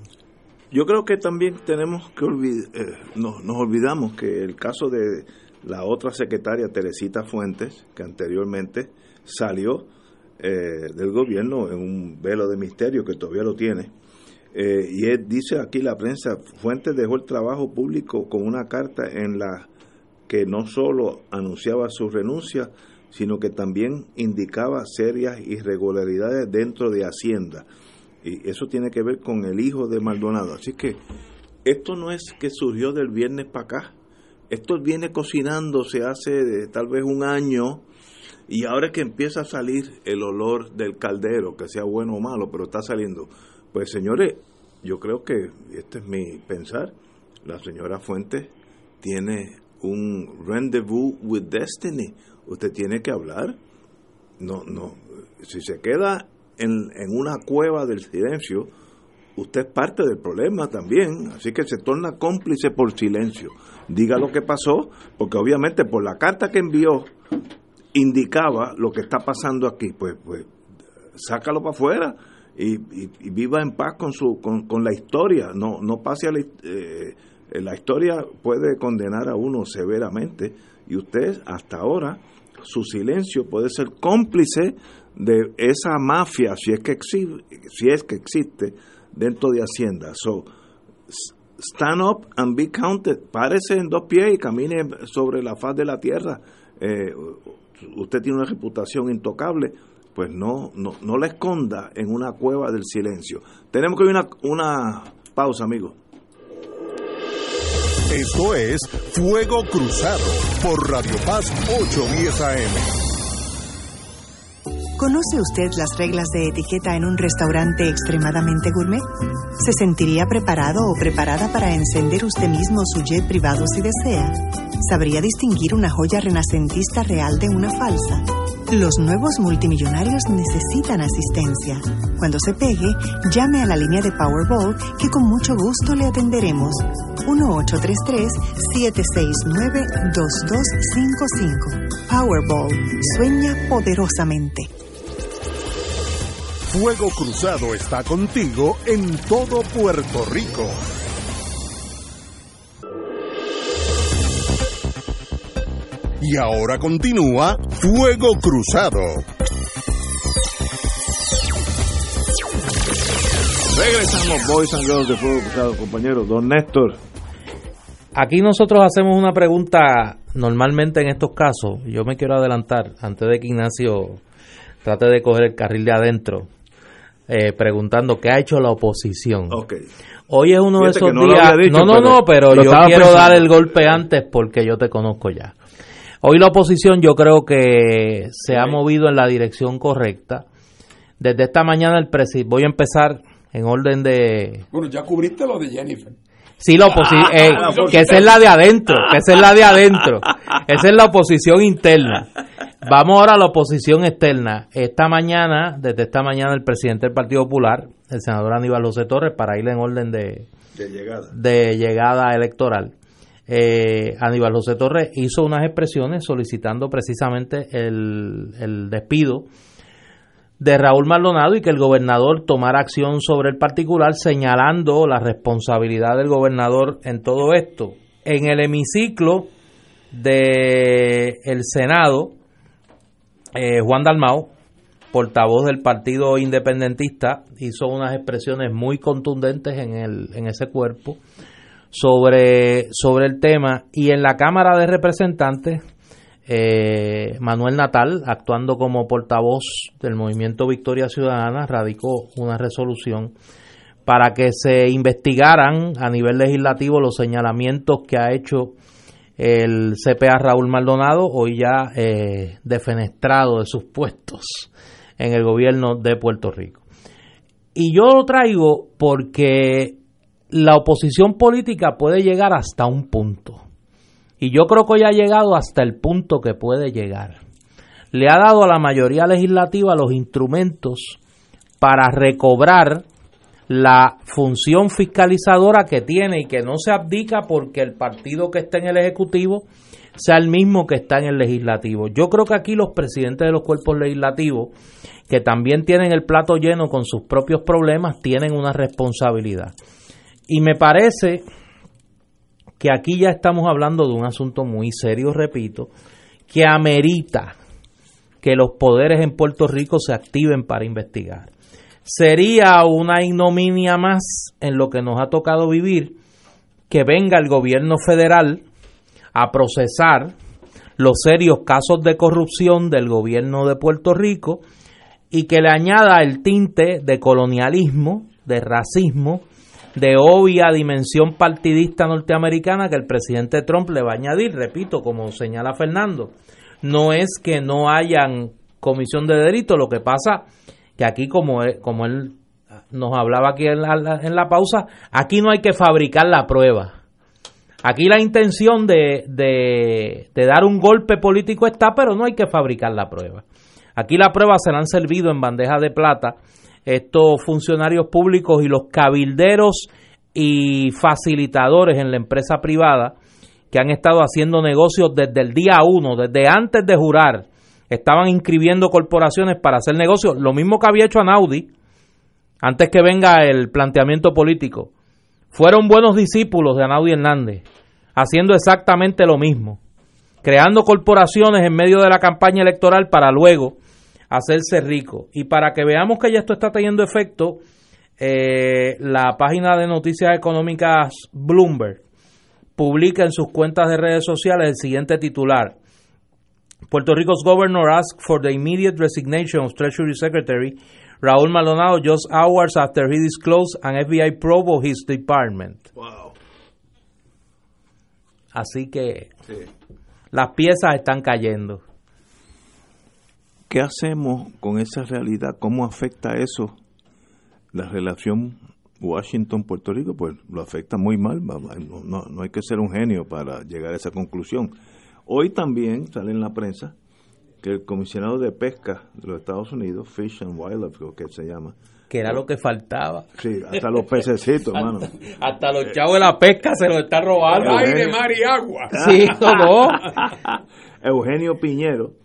Yo creo que también tenemos que olvidar, eh, nos, olvidamos que el caso de la otra secretaria Teresita Fuentes, que anteriormente salió eh, del gobierno en un velo de misterio que todavía lo tiene, eh, y él, dice aquí la prensa, Fuentes dejó el trabajo público con una carta en la que no solo anunciaba su renuncia, sino que también indicaba serias irregularidades dentro de Hacienda. Y eso tiene que ver con el hijo de Maldonado. Así que esto no es que surgió del viernes para acá. Esto viene cocinándose hace tal vez un año y ahora que empieza a salir el olor del caldero, que sea bueno o malo, pero está saliendo. Pues señores, yo creo que este es mi pensar. La señora Fuentes tiene un rendezvous with destiny usted tiene que hablar. No, no. Si se queda en, en una cueva del silencio, usted es parte del problema también. Así que se torna cómplice por silencio. Diga lo que pasó, porque obviamente por la carta que envió indicaba lo que está pasando aquí. Pues, pues sácalo para afuera. Y, viva en paz con su con, con la historia no no pase a la, eh, la historia puede condenar a uno severamente y usted hasta ahora su silencio puede ser cómplice de esa mafia, si es que existe, si es que existe dentro de Hacienda. So, stand up and be counted. Párese en dos pies y camine sobre la faz de la tierra. Eh, usted tiene una reputación intocable, pues no, no, no la esconda en una cueva del silencio. Tenemos que ir una, una pausa, amigos. Esto es Fuego Cruzado por Radio Paz 810 AM. ¿Conoce usted las reglas de etiqueta en un restaurante extremadamente gourmet? ¿Se sentiría preparado o preparada para encender usted mismo su jet privado si desea? ¿Sabría distinguir una joya renacentista real de una falsa? Los nuevos multimillonarios necesitan asistencia. Cuando se pegue, llame a la línea de Powerball que con mucho gusto le atenderemos. 1833-769-2255. Powerball. Sueña poderosamente. Fuego Cruzado está contigo en todo Puerto Rico. Y ahora continúa Fuego Cruzado. Regresamos, Boys and Girls de Fuego Cruzado, compañeros. Don Néstor. aquí nosotros hacemos una pregunta normalmente en estos casos. Yo me quiero adelantar antes de que Ignacio trate de coger el carril de adentro, eh, preguntando qué ha hecho la oposición. Hoy es uno de esos días. no, no, no, pero yo quiero dar el golpe antes porque yo te conozco ya. Hoy la oposición yo creo que se ha movido en la dirección correcta. Desde esta mañana el presidente, voy a empezar en orden de... Bueno, ya cubriste lo de Jennifer. Sí, la oposición, ah, eh, que esa es la de adentro, que esa es la de adentro. Esa es la oposición interna. Vamos ahora a la oposición externa. Esta mañana, desde esta mañana, el presidente del Partido Popular, el senador Aníbal José Torres, para ir en orden de, de llegada electoral, eh, Aníbal José Torres hizo unas expresiones solicitando precisamente el, despido de Raúl Maldonado y que el gobernador tomara acción sobre el particular, señalando la responsabilidad del gobernador en todo esto. En el hemiciclo del el Senado, eh, Juan Dalmau, portavoz del Partido Independentista, hizo unas expresiones muy contundentes en, el, en ese cuerpo sobre, sobre el tema y en la Cámara de Representantes eh, Manuel Natal, actuando como portavoz del movimiento Victoria Ciudadana, radicó una resolución para que se investigaran a nivel legislativo los señalamientos que ha hecho el CPA Raúl Maldonado, hoy ya eh, defenestrado de sus puestos en el gobierno de Puerto Rico. Y yo lo traigo porque la oposición política puede llegar hasta un punto. Y yo creo que hoy ha llegado hasta el punto que puede llegar. Le ha dado a la mayoría legislativa los instrumentos para recobrar la función fiscalizadora que tiene y que no se abdica porque el partido que está en el Ejecutivo sea el mismo que está en el Legislativo. Yo creo que aquí los presidentes de los cuerpos legislativos, que también tienen el plato lleno con sus propios problemas, tienen una responsabilidad. Y me parece que aquí ya estamos hablando de un asunto muy serio, repito, que amerita que los poderes en Puerto Rico se activen para investigar. Sería una ignominia más en lo que nos ha tocado vivir que venga el gobierno federal a procesar los serios casos de corrupción del gobierno de Puerto Rico y que le añada el tinte de colonialismo, de racismo, de obvia dimensión partidista norteamericana que el presidente Trump le va a añadir, repito, como señala Fernando, no es que no hayan comisión de delito, lo que pasa que aquí como, como él nos hablaba aquí en la, en la pausa, aquí no hay que fabricar la prueba. Aquí la intención de, de, de, dar un golpe político está, pero no hay que fabricar la prueba. Aquí la prueba se la han servido en bandeja de plata estos funcionarios públicos y los cabilderos y facilitadores en la empresa privada que han estado haciendo negocios desde el día uno, desde antes de jurar, estaban inscribiendo corporaciones para hacer negocios, lo mismo que había hecho Anaudi, antes que venga el planteamiento político. Fueron buenos discípulos de Anaudi Hernández, haciendo exactamente lo mismo, creando corporaciones en medio de la campaña electoral para luego hacerse rico. Y para que veamos que ya esto está teniendo efecto, eh, la página de noticias económicas Bloomberg publica en sus cuentas de redes sociales el siguiente titular. Puerto Rico's governor asked for the immediate resignation of Treasury Secretary Raúl Maldonado just hours after he disclosed an FBI probe of his department. Wow. Así que las piezas están cayendo. ¿Qué hacemos con esa realidad? ¿Cómo afecta eso la relación Washington-Puerto Rico? Pues lo afecta muy mal. No, no, hay que ser un genio para llegar a esa conclusión. Hoy también sale en la prensa que el comisionado de pesca de los Estados Unidos, Fish and Wildlife, creo que se llama, que era lo que faltaba. Sí, hasta los pececitos, hermano. hasta los chavos de la pesca se lo está robando. Ay, de mar y agua. Sí, no. Eugenio Piñero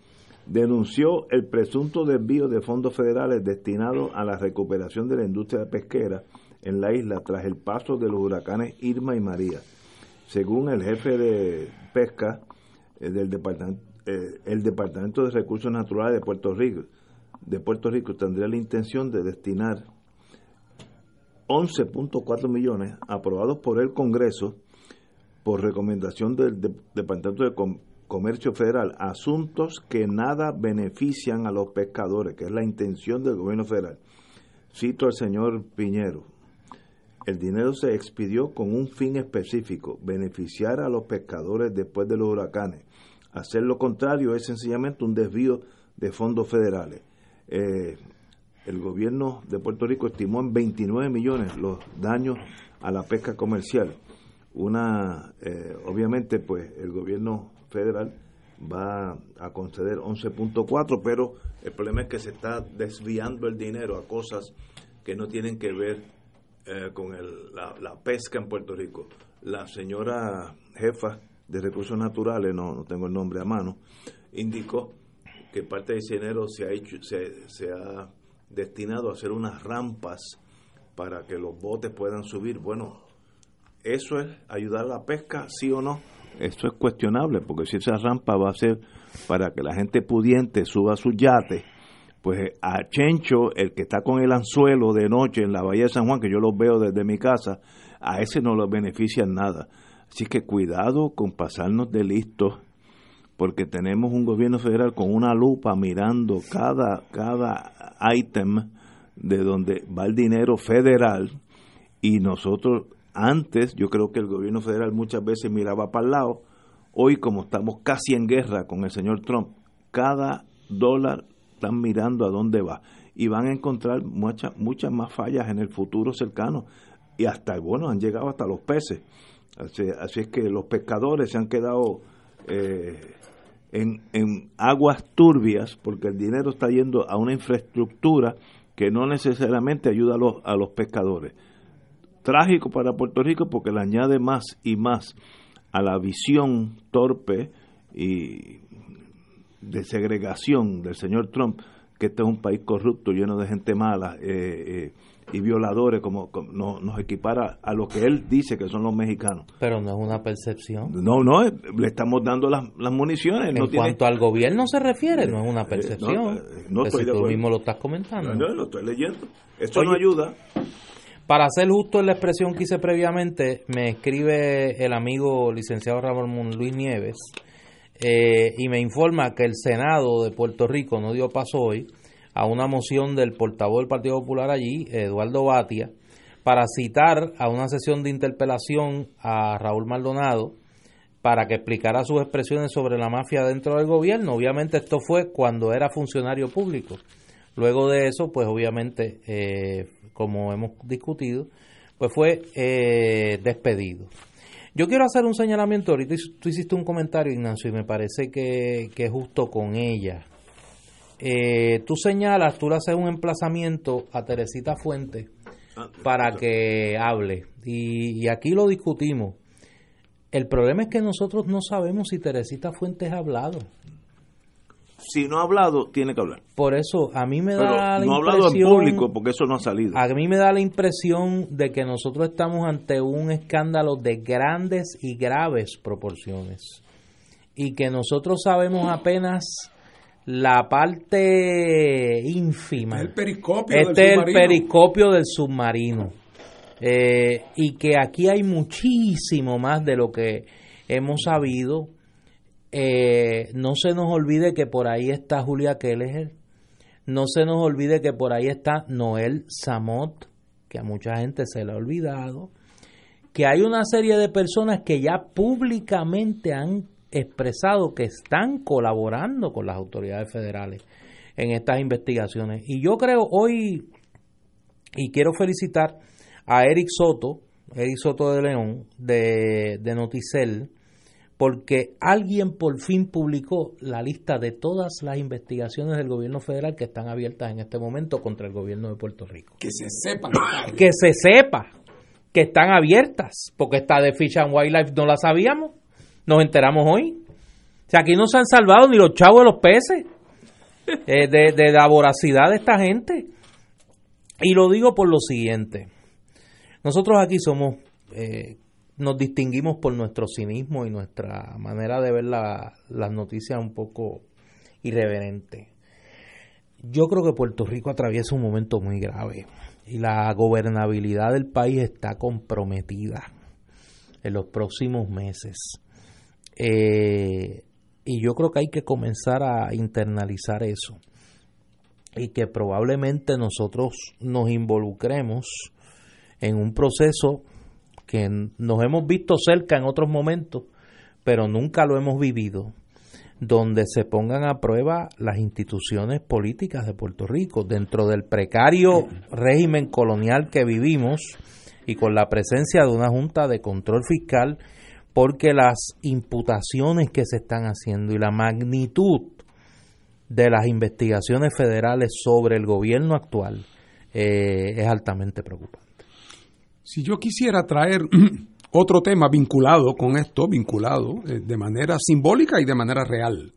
denunció el presunto desvío de fondos federales destinados a la recuperación de la industria pesquera en la isla tras el paso de los huracanes Irma y María. Según el jefe de pesca eh, del departamento, eh, el Departamento de Recursos Naturales de Puerto Rico, de Puerto Rico tendría la intención de destinar 11.4 millones aprobados por el Congreso por recomendación del Departamento de Comercio Federal, asuntos que nada benefician a los pescadores, que es la intención del gobierno federal. Cito al señor Piñero. El dinero se expidió con un fin específico, beneficiar a los pescadores después de los huracanes. Hacer lo contrario es sencillamente un desvío de fondos federales. Eh, el gobierno de Puerto Rico estimó en 29 millones los daños a la pesca comercial. Una, eh, obviamente, pues el gobierno federal va a conceder 11.4, pero el problema es que se está desviando el dinero a cosas que no tienen que ver eh, con la, pesca en Puerto Rico. La señora jefa de recursos naturales, no, no tengo el nombre a mano, indicó que parte de ese dinero se ha, hecho, se, se ha destinado a hacer unas rampas para que los botes puedan subir. Bueno, ¿eso es ayudar a la pesca, sí o no? Esto es cuestionable, porque si esa rampa va a ser para que la gente pudiente suba su yate, pues a Chencho, el que está con el anzuelo de noche en la Bahía de San Juan, que yo lo veo desde mi casa, a ese no lo beneficia nada. Así que cuidado con pasarnos de listos, porque tenemos un gobierno federal con una lupa mirando cada, cada ítem de donde va el dinero federal y nosotros antes yo creo que el gobierno federal muchas veces miraba para el lado, hoy como estamos casi en guerra con el señor Trump, cada dólar están mirando a dónde va. Y van a encontrar muchas muchas más fallas en el futuro cercano. Y hasta bueno han llegado hasta los peces. Así, es que los pescadores se han quedado eh, en, en aguas turbias porque el dinero está yendo a una infraestructura que no necesariamente ayuda a los, a los pescadores trágico para Puerto Rico porque le añade más y más a la visión torpe y de segregación del señor Trump, que este es un país corrupto, lleno de gente mala eh, eh, y violadores, como, nos equipara a lo que él dice que son los mexicanos. Pero no es una percepción. No, no, eh, le estamos dando las, municiones. En cuanto al gobierno se refiere, no es una percepción. no, estoy tú mismo lo estás comentando. No, lo estoy leyendo. Esto no ayuda. Para ser justo en la expresión que hice previamente, me escribe el amigo licenciado Ramón Luis Nieves eh, y me informa que el Senado de Puerto Rico no dio paso hoy a una moción del portavoz del Partido Popular allí, Eduardo Batia, para citar a una sesión de interpelación a Raúl Maldonado para que explicara sus expresiones sobre la mafia dentro del gobierno. Obviamente esto fue cuando era funcionario público. Luego de eso, pues obviamente, eh, como hemos discutido, pues fue eh, despedido. Yo quiero hacer un señalamiento, ahorita tú hiciste un comentario, Ignacio, y me parece que, es justo con ella. Eh, tú señalas, tú le haces un emplazamiento a Teresita Fuente ah, para que hable. Y, y, aquí lo discutimos. El problema es que nosotros no sabemos si Teresita Fuentes ha hablado si no ha hablado, tiene que hablar. Por eso, a mí me da la no ha hablado en público porque eso no ha salido. A mí me da la impresión de que nosotros estamos ante un escándalo de grandes y graves proporciones. Y que nosotros sabemos apenas la parte ínfima. El periscopio este es el periscopio del submarino. Eh, y que aquí hay muchísimo más de lo que hemos sabido eh, no se nos olvide que por ahí está Julia Kelleher, no se nos olvide que por ahí está Noel Samot, que a mucha gente se le ha olvidado, que hay una serie de personas que ya públicamente han expresado que están colaborando con las autoridades federales en estas investigaciones. Y yo creo hoy, y quiero felicitar a Eric Soto, Eric Soto de León, de, de Noticel, porque alguien por fin publicó la lista de todas las investigaciones del gobierno federal que están abiertas en este momento contra el gobierno de Puerto Rico. Que se sepa. Que se sepa que están abiertas, porque esta de Fish and Wildlife no la sabíamos, nos enteramos hoy. O sea, aquí no se han salvado ni los chavos de los peces eh, de, la voracidad de esta gente. Y lo digo por lo siguiente. Nosotros aquí somos eh, nos distinguimos por nuestro cinismo y nuestra manera de ver las noticias un poco irreverente. Yo creo que Puerto Rico atraviesa un momento muy grave y la gobernabilidad del país está comprometida. en los próximos meses. Eh, y yo creo que hay que comenzar a internalizar eso y que probablemente nosotros nos involucremos en un proceso que nos hemos visto cerca en otros momentos, pero nunca lo hemos vivido, donde se pongan a prueba las instituciones políticas de Puerto Rico dentro del precario régimen colonial que vivimos y con la presencia de una Junta de Control Fiscal, porque las imputaciones que se están haciendo y la magnitud de las investigaciones federales sobre el gobierno actual eh, es altamente preocupante. Si yo quisiera traer otro tema vinculado con esto, vinculado eh, de manera simbólica y de manera real,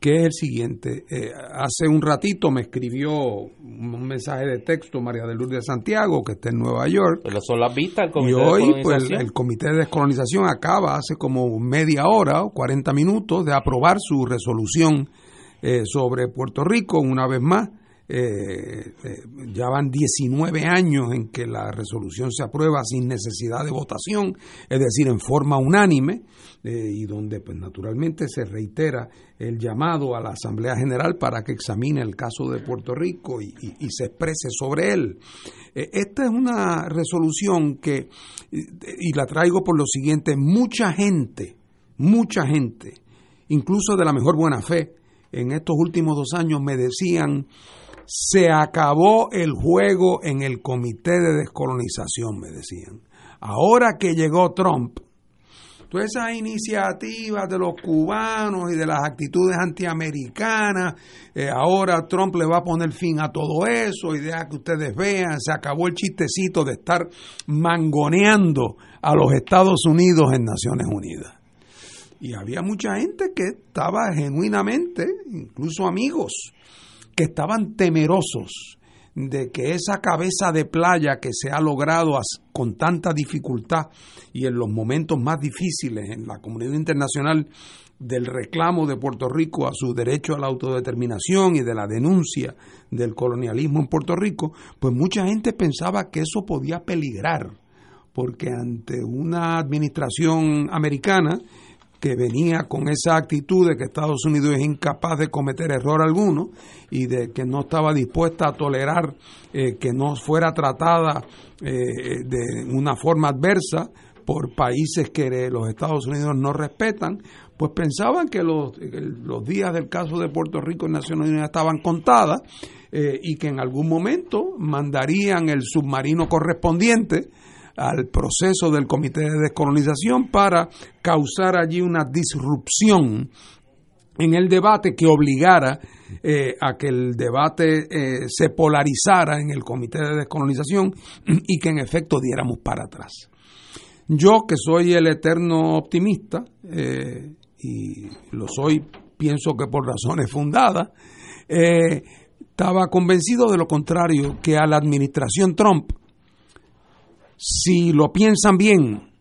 que es el siguiente. Eh, hace un ratito me escribió un mensaje de texto María de Lourdes de Santiago, que está en Nueva York. Pero son las vistas y hoy, pues, el, Comité de Descolonización acaba hace como media hora o 40 minutos de aprobar su resolución eh, sobre Puerto Rico, una vez más. Eh, eh, ya van 19 años en que la resolución se aprueba sin necesidad de votación, es decir, en forma unánime, y donde pues naturalmente se reitera el llamado a la Asamblea General para que examine el caso de Puerto Rico y, se exprese sobre él. esta es una resolución que, y la traigo por lo siguiente, mucha gente, mucha gente, incluso de la mejor buena fe, en estos últimos dos años me decían, se acabó el juego en el comité de descolonización, me decían. Ahora que llegó Trump, todas esas iniciativas de los cubanos y de las actitudes antiamericanas, eh, ahora Trump le va a poner fin a todo eso y deja que ustedes vean, se acabó el chistecito de estar mangoneando a los Estados Unidos en Naciones Unidas. Y había mucha gente que estaba genuinamente, incluso amigos, que estaban temerosos de que esa cabeza de playa que se ha logrado con tanta dificultad y en los momentos más difíciles en la comunidad internacional del reclamo de Puerto Rico a su derecho a la autodeterminación y de la denuncia del colonialismo en Puerto Rico, pues mucha gente pensaba que eso podía peligrar, porque ante una administración americana que venía con esa actitud de que Estados Unidos es incapaz de cometer error alguno y de que no estaba dispuesta a tolerar eh, que no fuera tratada eh, de una forma adversa por países que los Estados Unidos no respetan, pues pensaban que los, los días del caso de Puerto Rico en Naciones Unidas estaban contadas eh, y que en algún momento mandarían el submarino correspondiente al proceso del Comité de Descolonización para causar allí una disrupción en el debate que obligara eh, a que el debate eh, se polarizara en el Comité de Descolonización y que en efecto diéramos para atrás. Yo, que soy el eterno optimista, eh, y lo soy, pienso que por razones fundadas, estaba convencido de lo contrario, que a la administración Trump si lo piensan bien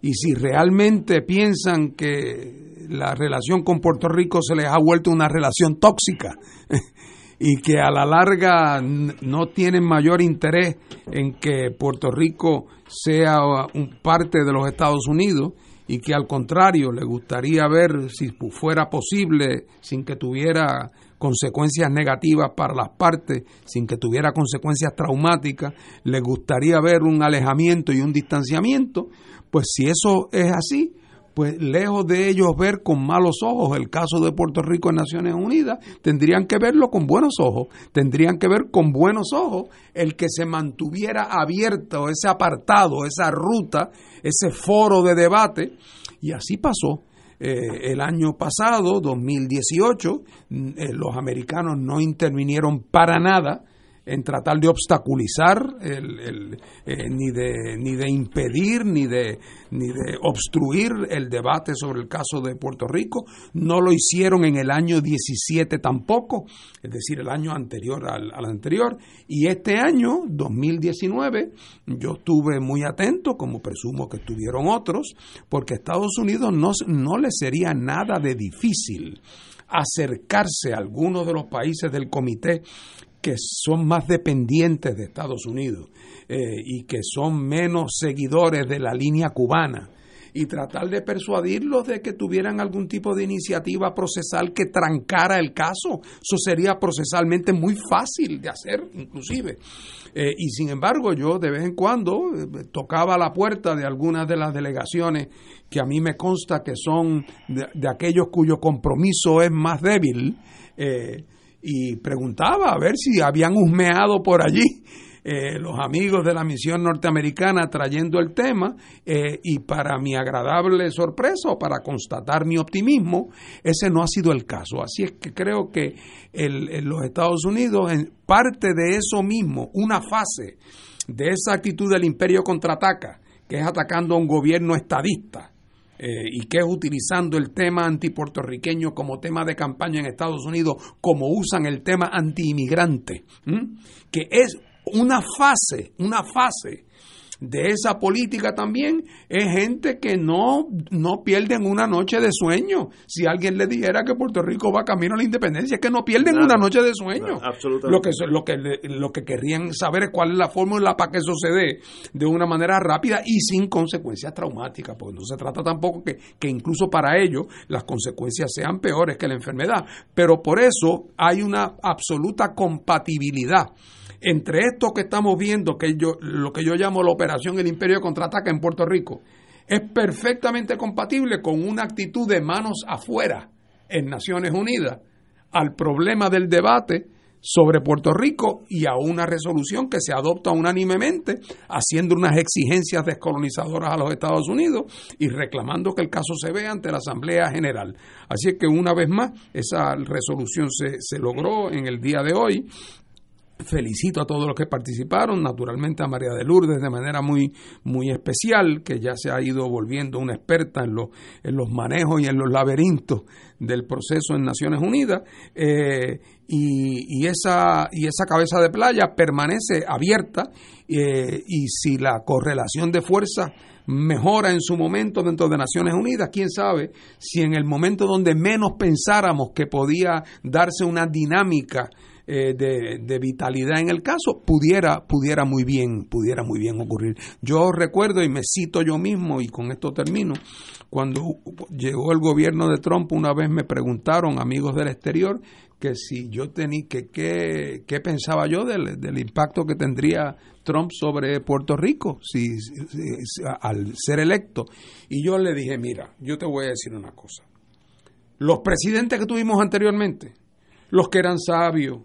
y si realmente piensan que la relación con Puerto Rico se les ha vuelto una relación tóxica y que a la larga no tienen mayor interés en que Puerto Rico sea un parte de los Estados Unidos y que al contrario le gustaría ver si fuera posible sin que tuviera consecuencias negativas para las partes sin que tuviera consecuencias traumáticas, le gustaría ver un alejamiento y un distanciamiento, pues si eso es así, pues lejos de ellos ver con malos ojos el caso de Puerto Rico en Naciones Unidas, tendrían que verlo con buenos ojos, tendrían que ver con buenos ojos el que se mantuviera abierto ese apartado, esa ruta, ese foro de debate, y así pasó. Eh, el año pasado, 2018, mm, eh, los americanos no intervinieron para nada en tratar de obstaculizar, el, eh, ni, de, ni de impedir, ni de, ni de obstruir el debate sobre el caso de Puerto Rico. No lo hicieron en el año 17 tampoco, es decir, el año anterior al, al anterior. Y este año, 2019, yo estuve muy atento, como presumo que estuvieron otros, porque a Estados Unidos no, no le sería nada de difícil acercarse a algunos de los países del comité que son más dependientes de Estados Unidos eh, y que son menos seguidores de la línea cubana y tratar de persuadirlos de que tuvieran algún tipo de iniciativa procesal que trancara el caso. Eso sería procesalmente muy fácil de hacer, inclusive. Eh, y sin embargo, yo de vez en cuando eh, tocaba la puerta de algunas de las delegaciones que a mí me consta que son de, aquellos cuyo compromiso es más débil, y preguntaba a ver si habían husmeado por allí eh, los amigos de la misión norteamericana trayendo el tema eh, y para mi agradable sorpresa o para constatar mi optimismo, ese no ha sido el caso. Así es que creo que el, los Estados Unidos, en parte de eso mismo, una fase de esa actitud del imperio contraataca, que es atacando a un gobierno estadista, eh, y que es utilizando el tema antipuertorriqueño como tema de campaña en Estados Unidos, como usan el tema antiinmigrante, que es una fase, una fase de esa política también es gente que no, no pierden una noche de sueño. Si alguien le dijera que Puerto Rico va camino a la independencia, es que no pierden una noche de sueño. lo, que, lo, que, lo que querrían saber es cuál es la fórmula para que eso se dé de una manera rápida y sin consecuencias traumáticas, porque no se trata tampoco que, que incluso para ellos las consecuencias sean peores que la enfermedad. Pero por eso hay una absoluta compatibilidad entre esto que estamos viendo, que yo, lo que yo llamo la operación El Imperio Contraataca en Puerto Rico, es perfectamente compatible con una actitud de manos afuera en Naciones Unidas al problema del debate sobre Puerto Rico y a una resolución que se adopta unánimemente, haciendo unas exigencias descolonizadoras a los Estados Unidos y reclamando que el caso se vea ante la Asamblea General. Así que una vez más, esa resolución se, se logró en el día de hoy felicito a todos los que participaron, naturalmente a María de Lourdes de manera muy, muy especial, que ya se ha ido volviendo una experta en los, en los manejos y en los laberintos del proceso en Naciones Unidas, eh, y, esa, y esa cabeza de playa permanece abierta, eh, y si la correlación de fuerza mejora en su momento dentro de Naciones Unidas, quién sabe si en el momento donde menos pensáramos que podía darse una dinámica eh, de, vitalidad en el caso, pudiera, pudiera muy bien, pudiera muy bien ocurrir. Yo recuerdo y me cito yo mismo, y con esto termino, cuando llegó el gobierno de Trump, una vez me preguntaron amigos del exterior que si yo tenía que qué pensaba yo del, del, impacto que tendría Trump sobre Puerto Rico si, al ser electo y yo le dije mira yo te voy a decir una cosa los presidentes que tuvimos anteriormente los que eran sabios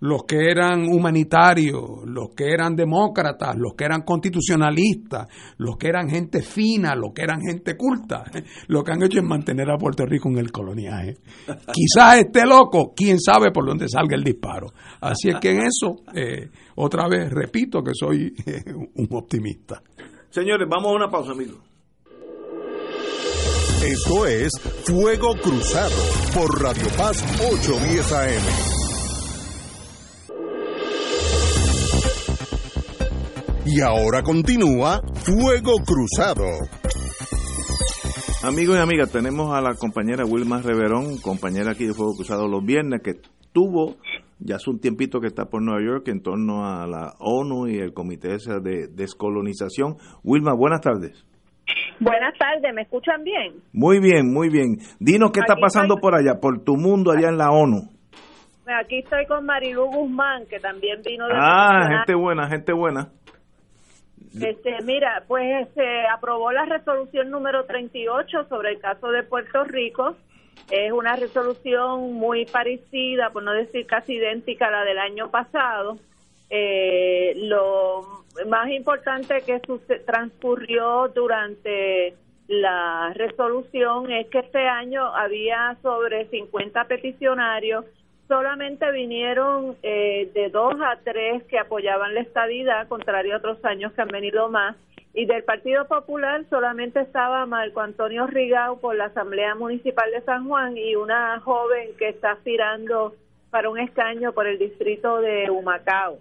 los que eran humanitarios, los que eran demócratas, los que eran constitucionalistas, los que eran gente fina, los que eran gente culta, lo que han hecho es mantener a Puerto Rico en el coloniaje. Quizás esté loco, quién sabe por dónde salga el disparo. Así es que en eso, eh, otra vez repito que soy eh, un optimista. Señores, vamos a una pausa, amigos. Esto es Fuego Cruzado por Radio Paz 810 AM. Y ahora continúa Fuego Cruzado. Amigos y amigas, tenemos a la compañera Wilma Reverón, compañera aquí de Fuego Cruzado los viernes, que tuvo ya hace un tiempito que está por Nueva York en torno a la ONU y el Comité de Descolonización. Wilma, buenas tardes. Buenas tardes, ¿me escuchan bien? Muy bien, muy bien. Dinos qué está pasando por allá, por tu mundo allá en la ONU. Aquí estoy con Marilu Guzmán, que también vino de... Ah, gente buena, gente buena. Este, mira, pues se aprobó la resolución número 38 sobre el caso de Puerto Rico. Es una resolución muy parecida, por no decir casi idéntica a la del año pasado. Eh, lo más importante que transcurrió durante la resolución es que este año había sobre 50 peticionarios solamente vinieron eh, de dos a tres que apoyaban la estadidad, contrario a otros años que han venido más. Y del Partido Popular solamente estaba Marco Antonio Rigau por la Asamblea Municipal de San Juan y una joven que está aspirando para un escaño por el distrito de Humacao.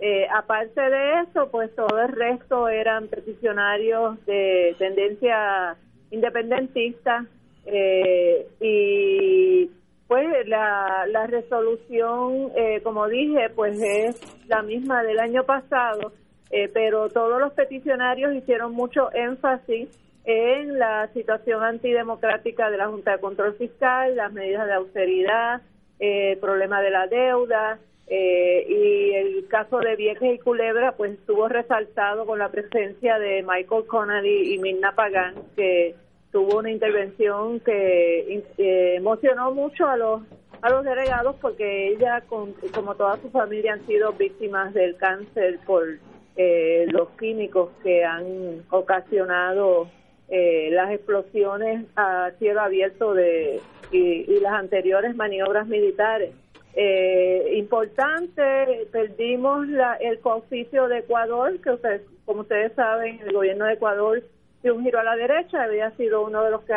Eh, aparte de eso, pues todo el resto eran peticionarios de tendencia independentista eh, y pues la, la resolución, eh, como dije, pues es la misma del año pasado, eh, pero todos los peticionarios hicieron mucho énfasis en la situación antidemocrática de la Junta de Control Fiscal, las medidas de austeridad, el problema de la deuda, eh, y el caso de Vieques y Culebra pues estuvo resaltado con la presencia de Michael Connolly y Mirna Pagán que tuvo una intervención que eh, emocionó mucho a los a los delegados porque ella con, como toda su familia han sido víctimas del cáncer por eh, los químicos que han ocasionado las explosiones a cielo abierto de y las anteriores maniobras militares. Eh, importante, perdimos la, el cooficio de Ecuador, que ustedes, como ustedes saben, el gobierno de Ecuador dio un giro a la derecha, había sido uno de los que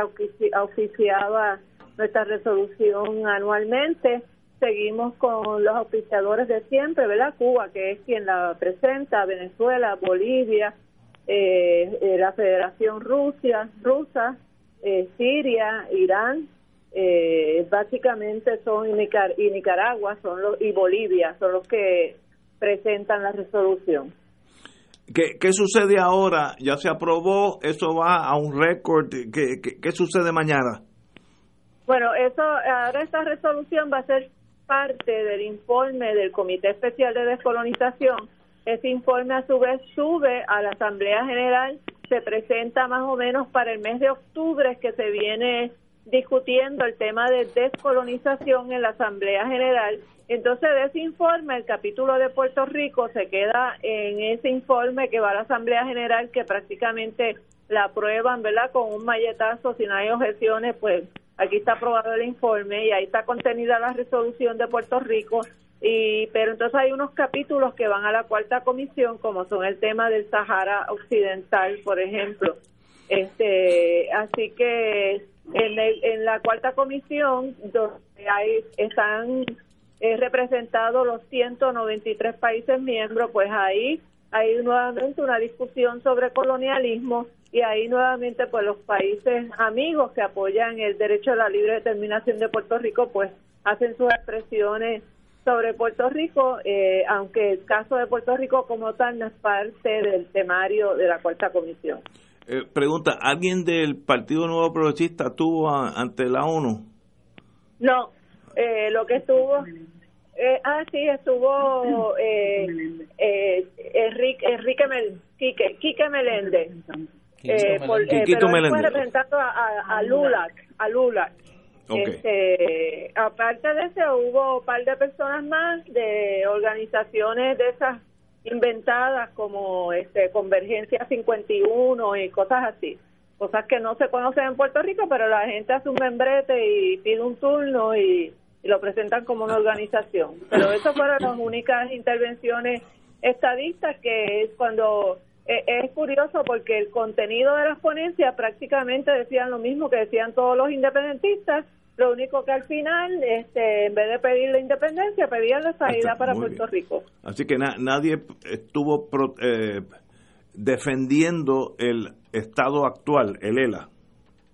oficiaba nuestra resolución anualmente. Seguimos con los oficiadores de siempre, ¿verdad? Cuba, que es quien la presenta, Venezuela, Bolivia, eh, eh la Federación Rusia, Rusa, eh, Siria, Irán, eh, básicamente son y, Nicaragua son los, y Bolivia son los que presentan la resolución. ¿Qué, ¿Qué, sucede ahora? ¿Ya se aprobó? ¿Eso va a un récord? ¿Qué, qué, sucede mañana? Bueno, eso ahora esta resolución va a ser parte del informe del Comité Especial de Descolonización. Ese informe a su vez sube a la Asamblea General, se presenta más o menos para el mes de octubre que se viene discutiendo el tema de descolonización en la Asamblea General. Entonces, de ese informe, el capítulo de Puerto Rico se queda en ese informe que va a la Asamblea General, que prácticamente la aprueban, ¿verdad? Con un malletazo, si no hay objeciones, pues aquí está aprobado el informe y ahí está contenida la resolución de Puerto Rico. Y, pero entonces hay unos capítulos que van a la cuarta comisión, como son el tema del Sahara Occidental, por ejemplo. Este, así que en, en la cuarta comisión, donde hay, están eh, representados los 193 países miembros, pues ahí hay nuevamente una discusión sobre colonialismo y ahí nuevamente pues los países amigos que apoyan el derecho a la libre determinación de Puerto Rico pues hacen sus expresiones sobre Puerto Rico, eh, aunque el caso de Puerto Rico como tal no es parte del temario de la cuarta comisión. Eh, pregunta, ¿alguien del Partido Nuevo Progresista estuvo ante la ONU? No, eh, lo que estuvo... Eh, ah, sí, estuvo eh, eh, Enrique, Enrique Mel, Quique, Quique Meléndez. Eh, por, eh, pero Meléndez. fue representando a, a, Lulac, a Lulac. Este, aparte de eso, hubo un par de personas más de organizaciones de esas inventadas como este Convergencia 51 y cosas así. Cosas que no se conocen en Puerto Rico, pero la gente hace un membrete y pide un turno y, lo presentan como una organización. Pero esas fueron las únicas intervenciones estadistas que es cuando eh, es curioso porque el contenido de las ponencias prácticamente decían lo mismo que decían todos los independentistas, lo único que al final, este, en vez de pedir la independencia, pedían la salida para Puerto Rico. Así que nadie estuvo eh, defendiendo el estado actual, el ELA.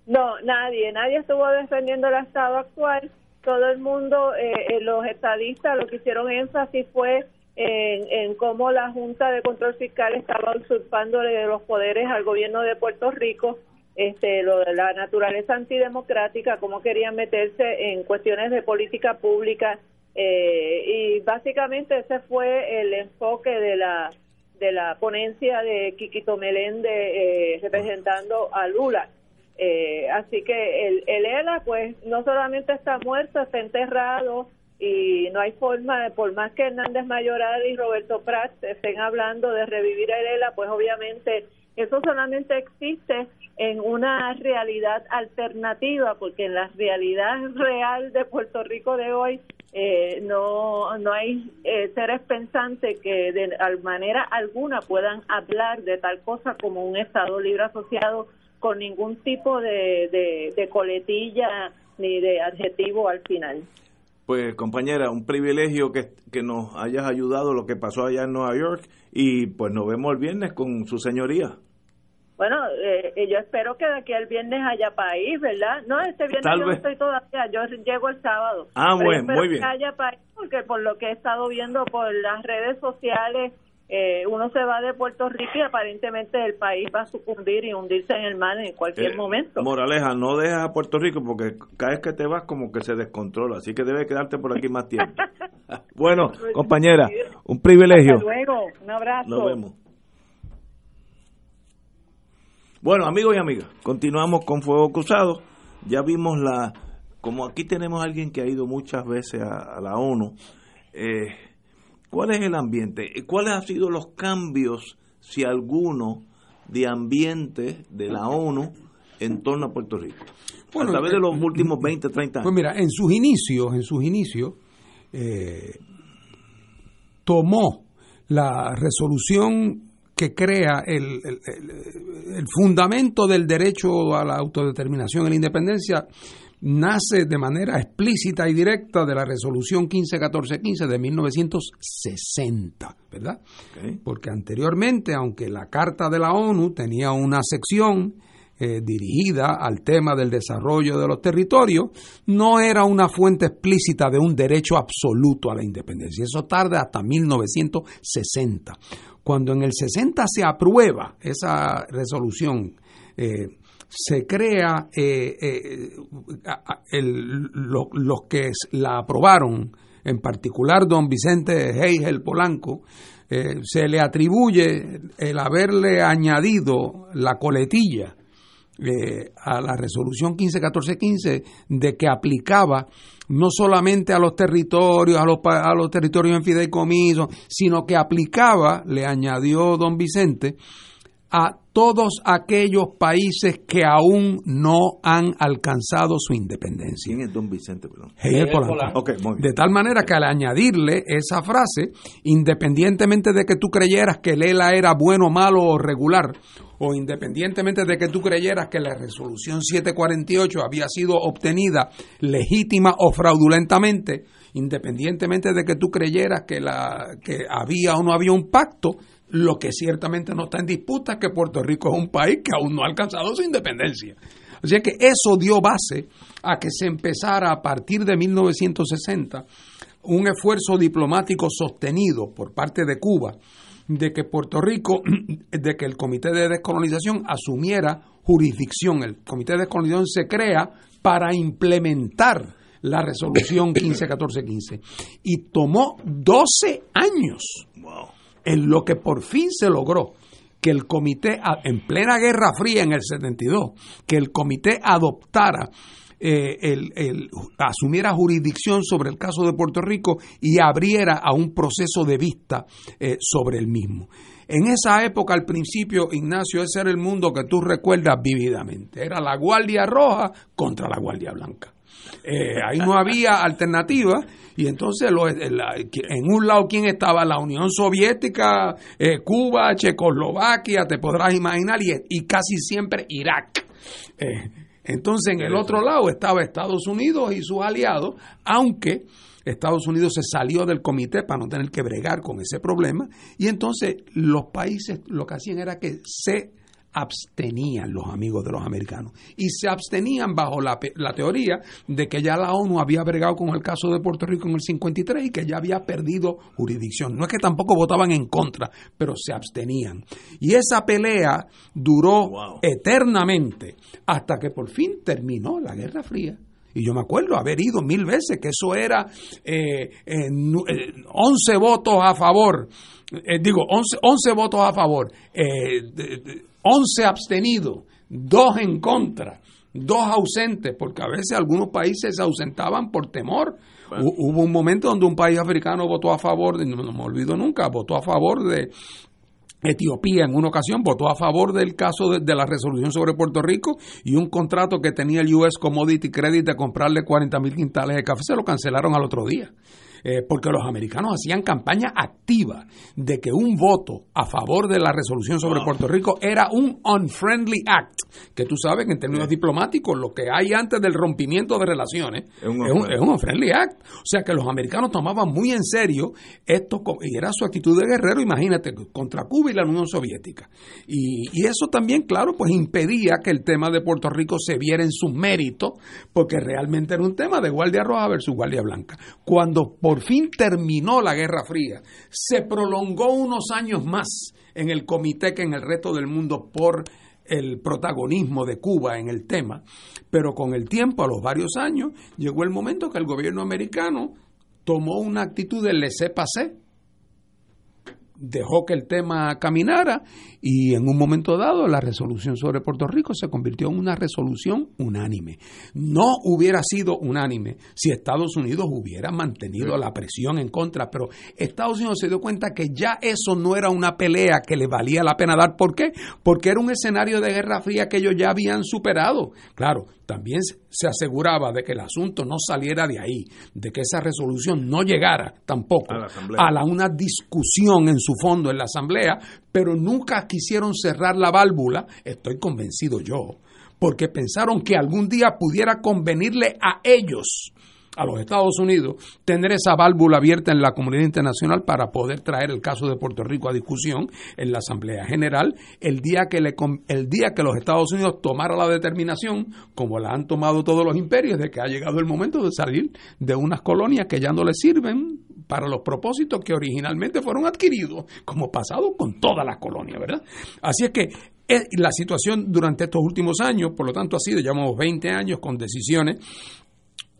No, nadie, nadie estuvo defendiendo el estado actual. Todo el mundo, eh, eh, los estadistas, lo que hicieron énfasis fue en, en, cómo la Junta de Control Fiscal estaba usurpándole los poderes al gobierno de Puerto Rico este, lo de la naturaleza antidemocrática, cómo querían meterse en cuestiones de política pública eh, y básicamente ese fue el enfoque de la de la ponencia de Quiquito Meléndez eh, representando a Lula. Eh, así que el, el ELA pues no solamente está muerto, está enterrado y no hay forma, de, por más que Hernández Mayoral y Roberto Prats estén hablando de revivir el ELA, pues obviamente eso solamente existe en una realidad alternativa, porque en la realidad real de Puerto Rico de hoy eh, no, no hay eh, seres pensantes que de manera alguna puedan hablar de tal cosa como un Estado libre asociado con ningún tipo de, de coletilla ni de adjetivo al final. Pues compañera, un privilegio que, que nos hayas ayudado lo que pasó allá en Nueva York y pues nos vemos el viernes con su señoría. Bueno, eh, yo espero que de aquí al viernes haya país, ¿verdad? No, este viernes yo no estoy todavía, yo llego el sábado. Ah, bueno, muy bien. Que haya país porque por lo que he estado viendo por las redes sociales, eh, uno se va de Puerto Rico y aparentemente el país va a sucumbir y hundirse en el mar en cualquier Eh, momento. Moraleja, no dejas a Puerto Rico porque cada vez que te vas como que se descontrola, así que debes quedarte por aquí más tiempo. bueno, compañera, un privilegio. Hasta luego, un abrazo. Nos vemos. Bueno, amigos y amigas, continuamos con Fuego Cruzado. Ya vimos la, como aquí tenemos a alguien que ha ido muchas veces a, a la ONU, eh, ¿cuál es el ambiente? ¿Y ¿Cuáles han sido los cambios, si alguno, de ambiente de la ONU en torno a Puerto Rico? Bueno, a través de eh, los últimos 20, 30 años. Pues mira, en sus inicios, en sus inicios, eh, tomó la resolución que crea el, el- el- el fundamento del derecho a la autodeterminación y la independencia nace de manera explícita y directa de la resolución 151415 de 1960, ¿verdad? Porque anteriormente, aunque la Carta de la ONU tenía una sección eh, dirigida al tema del desarrollo de los territorios, no era una fuente explícita de un derecho absoluto a la independencia. Eso tarda hasta 1960. Cuando en el 60 se aprueba esa resolución, eh, se crea eh, eh, los que la aprobaron, en particular don Vicente Heigel Polanco, eh, se le atribuye el haberle añadido la coletilla a la resolución 151415 de que aplicaba no solamente a los territorios, a los, a los territorios en fideicomiso, sino que aplicaba, le añadió don Vicente, a todos aquellos países que aún no han alcanzado su independencia. ¿Quién es don Vicente? Perdón? Hegel Hegel Polanco. Polanco. Ok, muy bien. De tal manera que al añadirle esa frase, independientemente de que tú creyeras que el ELA era bueno, malo o regular, o independientemente de que tú creyeras que la resolución 748 había sido obtenida legítima o fraudulentamente, independientemente de que tú creyeras que, la, que había o no había un pacto, lo que ciertamente no está en disputa es que Puerto Rico es un país que aún no ha alcanzado su independencia. O sea que eso dio base a que se empezara a partir de 1960 un esfuerzo diplomático sostenido por parte de Cuba de que Puerto Rico, de que el Comité de Descolonización asumiera jurisdicción. El Comité de Descolonización se crea para implementar la resolución 151415 y tomó 12 años Wow. En lo que por fin se logró que el comité, en plena Guerra Fría en el 72, que el comité adoptara, eh, el, asumiera jurisdicción sobre el caso de Puerto Rico y abriera a un proceso de vista eh, sobre el mismo. En esa época, al principio, Ignacio, ese era el mundo que tú recuerdas vividamente. Era la Guardia Roja contra la Guardia Blanca. Eh, ahí no había alternativa. Y entonces lo- la- en un lado quién estaba la Unión Soviética, eh, Cuba, Checoslovaquia, te podrás imaginar y, y casi siempre Irak. Eh, entonces en el otro lado estaba Estados Unidos y sus aliados, aunque Estados Unidos se salió del comité para no tener que bregar con ese problema. Y entonces los países lo que hacían era que se abstenían los amigos de los americanos y se abstenían bajo la, la teoría de que ya la ONU había bregado con el caso de Puerto Rico en el 53 y que ya había perdido jurisdicción. No es que tampoco votaban en contra, pero se abstenían. Y esa pelea duró Wow. eternamente hasta que por fin terminó la Guerra Fría. Y yo me acuerdo haber ido mil veces, que eso era eh, eh, nu- eh, 11 votos a favor, eh, digo, 11, 11 votos a favor, eh, 11 abstenidos, 2 en contra, 2 ausentes, porque a veces algunos países se ausentaban por temor. Hu- Hubo un momento donde un país africano votó a favor, de- no me olvido nunca, votó a favor de, Etiopía en una ocasión votó a favor del caso de, de la resolución sobre Puerto Rico y un contrato que tenía el US Commodity Credit de comprarle 40 mil quintales de café se lo cancelaron al otro día. Eh, porque los americanos hacían campaña activa de que un voto a favor de la resolución sobre Puerto Rico era un unfriendly act, que tú sabes que en términos diplomáticos lo que hay antes del rompimiento de relaciones Es un es un, unfriendly. es un unfriendly act. O sea que los americanos tomaban muy en serio esto y era su actitud de guerrero, imagínate, contra Cuba y la Unión Soviética. Y, y eso también, claro, pues impedía que el tema de Puerto Rico se viera en sus méritos, porque realmente era un tema de Guardia Roja versus Guardia Blanca. Cuando por por fin terminó la Guerra Fría, se prolongó unos años más en el comité que en el resto del mundo por el protagonismo de Cuba en el tema, pero con el tiempo, a los varios años, llegó el momento que el gobierno americano tomó una actitud de laissez-passer dejó que el tema caminara y en un momento dado la resolución sobre Puerto Rico se convirtió en una resolución unánime. No hubiera sido unánime si Estados Unidos hubiera mantenido la presión en contra, pero Estados Unidos se dio cuenta que ya eso no era una pelea que le valía la pena dar. ¿Por qué? Porque era un escenario de guerra fría que ellos ya habían superado. Claro, también se aseguraba de que el asunto no saliera de ahí, de que esa resolución no llegara tampoco a, la una discusión en su fondo en la Asamblea, pero nunca quisieron cerrar la válvula, estoy convencido yo, porque pensaron que algún día pudiera convenirle a ellos a los Estados Unidos tener esa válvula abierta en la comunidad internacional para poder traer el caso de Puerto Rico a discusión en la Asamblea General el día que le, el día que los Estados Unidos tomara la determinación como la han tomado todos los imperios de que ha llegado el momento de salir de unas colonias que ya no les sirven para los propósitos que originalmente fueron adquiridos como pasado con todas las colonias, ¿verdad? Así es que eh, la situación durante estos últimos años, por lo tanto, ha sido, llevamos 20 años con decisiones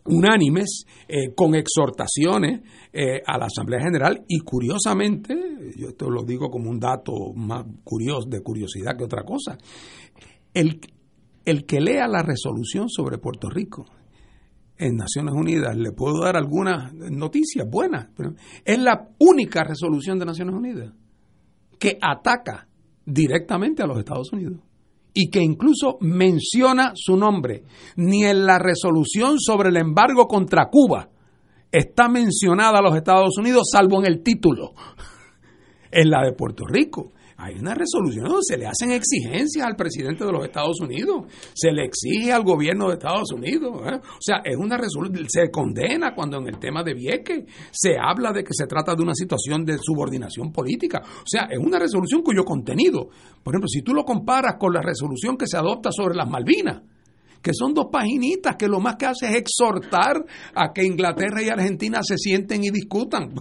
unánimes eh, con exhortaciones eh, a la Asamblea General. Y curiosamente, yo esto lo digo como un dato más curioso, de curiosidad que otra cosa, el, el que lea la resolución sobre Puerto Rico en Naciones Unidas, le puedo dar algunas noticias buenas, es la única resolución de Naciones Unidas que ataca directamente a los Estados Unidos y que incluso menciona su nombre. Ni en la resolución sobre el embargo contra Cuba está mencionada a los Estados Unidos, salvo en el título. En la de Puerto Rico hay una resolución se le hacen exigencias al presidente de los Estados Unidos, se le exige al gobierno de Estados Unidos. ¿eh? O sea, es una resolución, se condena cuando en el tema de Vieques se habla de que se trata de una situación de subordinación política. O sea, es una resolución cuyo contenido, por ejemplo, si tú lo comparas con la resolución que se adopta sobre las Malvinas, que son dos paginitas que lo más que hace es exhortar a que Inglaterra y Argentina se sienten y discutan.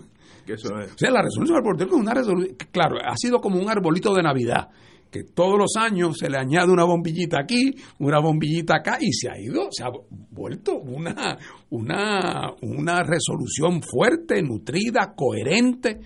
O sea, la resolución del Rico es una resolución, claro, ha sido como un arbolito de Navidad que todos los años se le añade una bombillita aquí, una bombillita acá y se ha ido, se ha vuelto una, una, una resolución fuerte, nutrida, coherente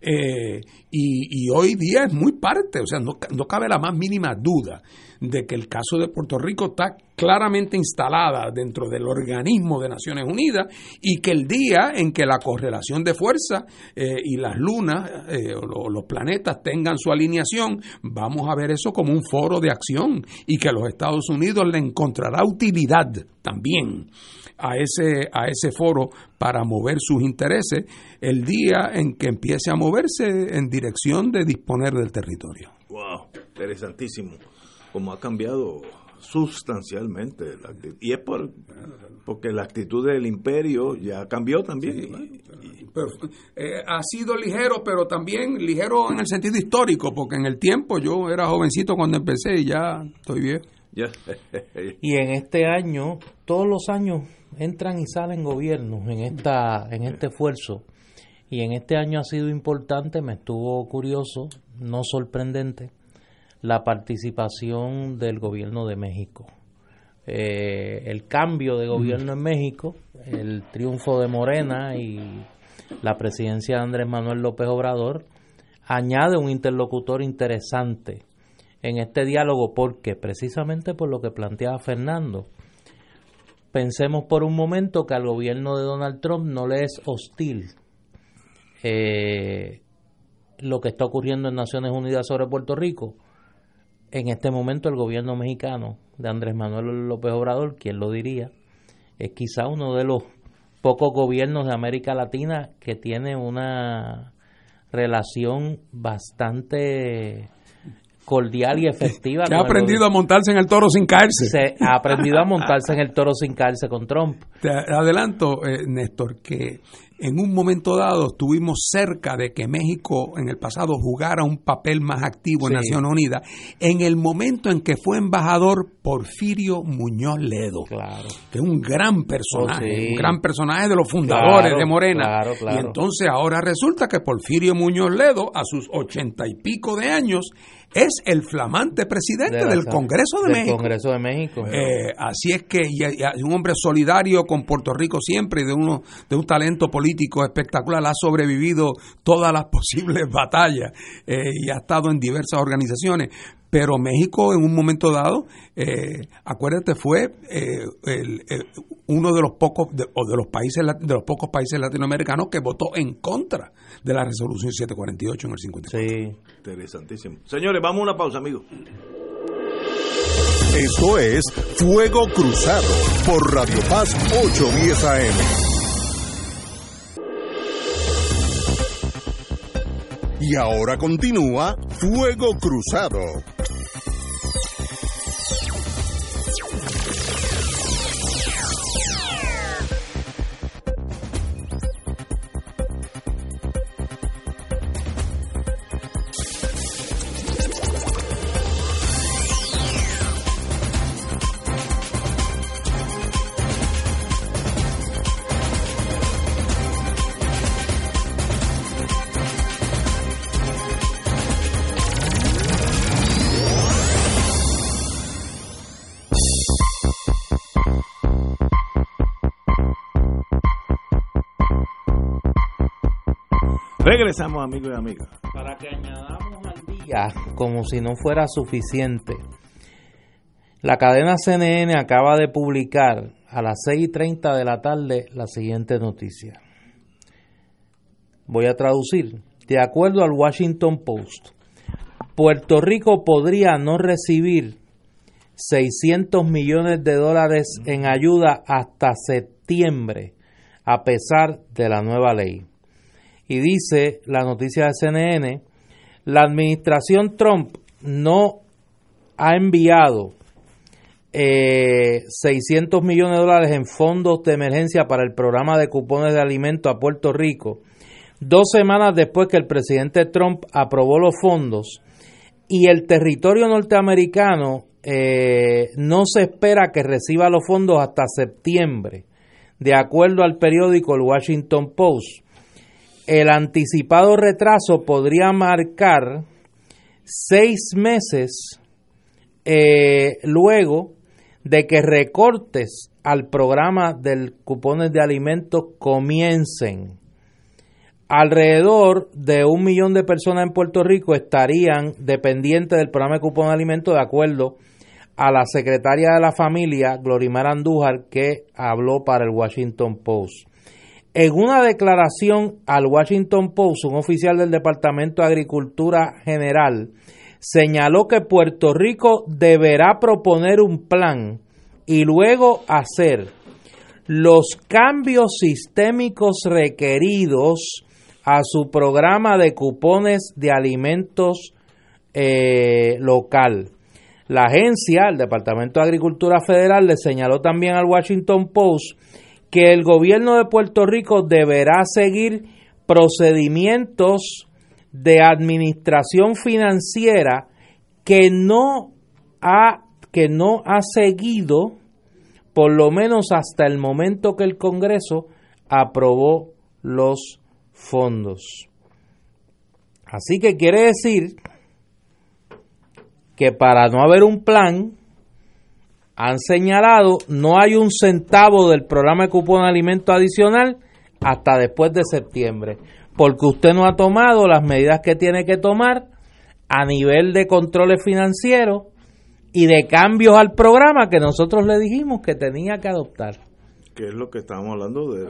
eh, y, hoy día es muy parte, o sea, no, no cabe la más mínima duda de que el caso de Puerto Rico está claramente instalada dentro del organismo de Naciones Unidas y que el día en que la correlación de fuerza eh, y las lunas eh, o los planetas tengan su alineación, vamos a ver eso como un foro de acción y que los Estados Unidos le encontrará utilidad también a ese, a ese foro para mover sus intereses el día en que empiece a moverse en dirección de disponer del territorio. ¡Wow! Interesantísimo como ha cambiado sustancialmente. Y es por, porque la actitud del imperio ya cambió también. Eh, ha sido ligero, pero también ligero en el sentido histórico, porque en el tiempo yo era jovencito cuando empecé y ya estoy bien. y en este año, todos los años entran y salen gobiernos en, esta, en este esfuerzo. Y en este año ha sido importante, me estuvo curioso, no sorprendente la participación del gobierno de México. Eh, el cambio de gobierno en México, el triunfo de Morena y la presidencia de Andrés Manuel López Obrador añade un interlocutor interesante en este diálogo porque precisamente por lo que planteaba Fernando, pensemos por un momento que al gobierno de Donald Trump no le es hostil eh, lo que está ocurriendo en Naciones Unidas sobre Puerto Rico, en este momento el gobierno mexicano de Andrés Manuel López Obrador, quien lo diría, es quizá uno de los pocos gobiernos de América Latina que tiene una relación bastante cordial y efectiva. Que ha aprendido a montarse en el toro sin caerse. Se ha aprendido a montarse en el toro sin caerse con Trump. Te adelanto, eh, Néstor, que en un momento dado estuvimos cerca de que México en el pasado jugara un papel más activo en Naciones Unidas, en el momento en que fue embajador Porfirio Muñoz Ledo, claro. que es un gran personaje, oh, un gran personaje de los fundadores de Morena. y entonces ahora resulta que Porfirio Muñoz Ledo, a sus ochenta y pico de años, es el flamante presidente del Congreso de México. Congreso de México. Eh, así es que y, un hombre solidario con Puerto Rico siempre y de uno de un talento político espectacular ha sobrevivido todas las posibles batallas eh, y ha estado en diversas organizaciones pero México en un momento dado, eh, acuérdate, fue eh, uno de los pocos de, o de los países de los pocos países latinoamericanos que votó en contra de la resolución 748 en el 54. Sí, interesantísimo. Señores, vamos a una pausa, amigos. Esto es Fuego Cruzado por Radio Paz 810 AM. Y ahora continúa Fuego Cruzado. Regresamos, amigos y amigas. Para que añadamos al día, como si no fuera suficiente, la cadena CNN acaba de publicar a las 6 y 30 de la tarde la siguiente noticia. Voy a traducir. De acuerdo al Washington Post, Puerto Rico podría no recibir 600 millones de dólares en ayuda hasta septiembre, a pesar de la nueva ley y dice la noticia de CNN, la administración Trump no ha enviado 600 eh, millones de dólares en fondos de emergencia para el programa de cupones de alimentos a Puerto Rico, dos semanas después que el presidente Trump aprobó los fondos y el territorio norteamericano eh, no se espera que reciba los fondos hasta septiembre, de acuerdo al periódico El Washington Post el anticipado retraso podría marcar seis meses eh, luego de que recortes al programa del cupones de alimentos comiencen. Alrededor de un millón de personas en Puerto Rico estarían dependientes del programa de cupones de alimentos de acuerdo a la secretaria de la familia, Glorimar Andújar, que habló para el Washington Post. En una declaración al Washington Post, un oficial del Departamento de Agricultura General señaló que Puerto Rico deberá proponer un plan y luego hacer los cambios sistémicos requeridos a su programa de cupones de alimentos eh, local. La agencia, el Departamento de Agricultura Federal, le señaló también al Washington Post que el gobierno de Puerto Rico deberá seguir procedimientos de administración financiera que no ha que no ha seguido por lo menos hasta el momento que el Congreso aprobó los fondos. Así que quiere decir que para no haber un plan han señalado no hay un centavo del programa de cupón de alimento adicional hasta después de septiembre, porque usted no ha tomado las medidas que tiene que tomar a nivel de controles financieros y de cambios al programa que nosotros le dijimos que tenía que adoptar. Que es lo que estamos hablando de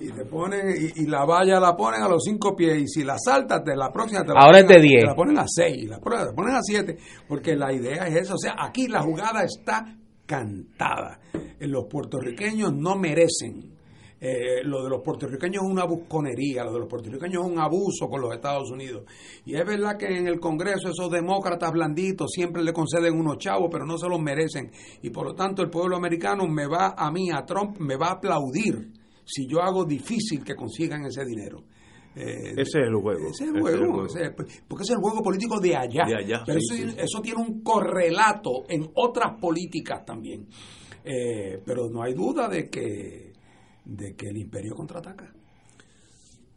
y te ponen y, la valla la ponen a los cinco pies y si la saltas la próxima te la ahora ponen, de 10 la ponen a 6 la, ponen a 7 porque la idea es eso o sea aquí la jugada está cantada los puertorriqueños no merecen eh, lo de los puertorriqueños es una busconería, lo de los puertorriqueños es un abuso con los Estados Unidos. Y es verdad que en el Congreso esos demócratas blanditos siempre le conceden unos chavos, pero no se los merecen. Y por lo tanto el pueblo americano me va a mí, a Trump, me va a aplaudir si yo hago difícil que consigan ese dinero. Eh, ese es el juego. Ese es el juego, porque es el juego político de allá. Pero eso, tiene un correlato en otras políticas también. Eh, pero no hay duda de que, de que el imperio contraataca.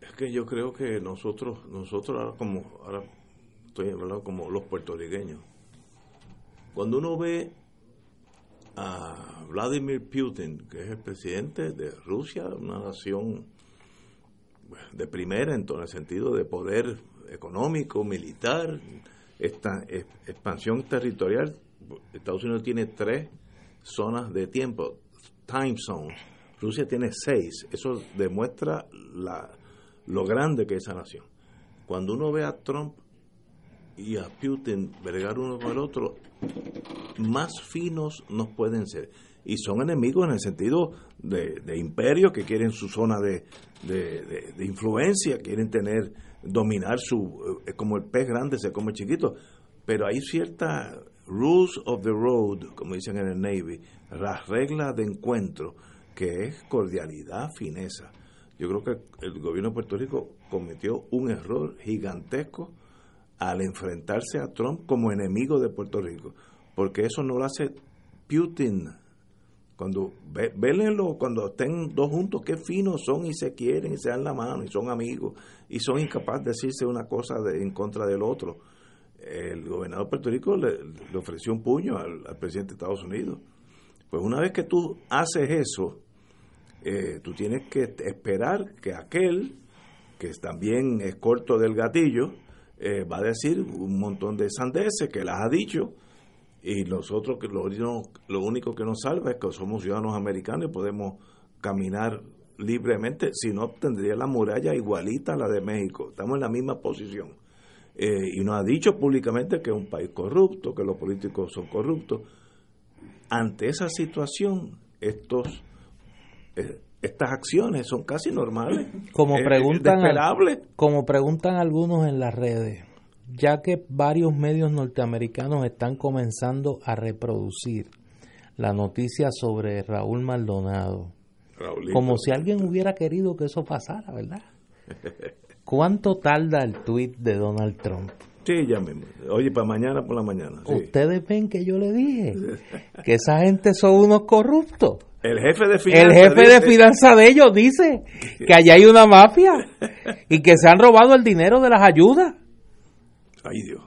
Es que yo creo que nosotros, nosotros ahora como, ahora estoy hablando como los puertorriqueños, cuando uno ve a Vladimir Putin, que es el presidente de Rusia, una nación de primera en todo el sentido de poder económico, militar, esta expansión territorial. Estados Unidos tiene tres zonas de tiempo, time zones. Rusia tiene seis. Eso demuestra la, lo grande que es esa nación. Cuando uno ve a Trump y a Putin bregar uno con el otro, más finos nos pueden ser. Y son enemigos en el sentido de, de imperios que quieren su zona de, de, influencia, quieren tener, dominar su, es como el pez grande se come chiquito, pero hay ciertas rules of the road, como dicen en el Navy, las reglas de encuentro, que es cordialidad, fineza. Yo creo que el gobierno de Puerto Rico cometió un error gigantesco al enfrentarse a Trump como enemigo de Puerto Rico, porque eso no lo hace Putin, cuando ve, cuando estén dos juntos, qué finos son y se quieren y se dan la mano y son amigos y son incapaces de decirse una cosa en contra del otro. El gobernador Puerto Rico le, ofreció un puño al, presidente de Estados Unidos. Pues una vez que tú haces eso, eh, tú tienes que esperar que aquel, que también es corto del gatillo, eh, va a decir un montón de sandeces que las ha dicho y nosotros que lo, lo único que nos salva es que somos ciudadanos americanos y podemos caminar libremente, si no tendría la muralla igualita a la de México, estamos en la misma posición. Eh, y nos ha dicho públicamente que es un país corrupto, que los políticos son corruptos. Ante esa situación, estos eh, estas acciones son casi normales. Como preguntan, como preguntan algunos en las redes, ya que varios medios norteamericanos están comenzando a reproducir la noticia sobre Raúl Maldonado. Como si alguien hubiera querido que eso pasara, ¿verdad? ¿Cuánto tarda el tweet de Donald Trump? Sí, ya mismo. Oye, para mañana por la mañana. Ustedes ven que yo le dije que esa gente son unos corruptos. El jefe de finanzas. El jefe de finanzas de ellos dice que allá hay una mafia y que se han robado el dinero de las ayudas. Ay Dios.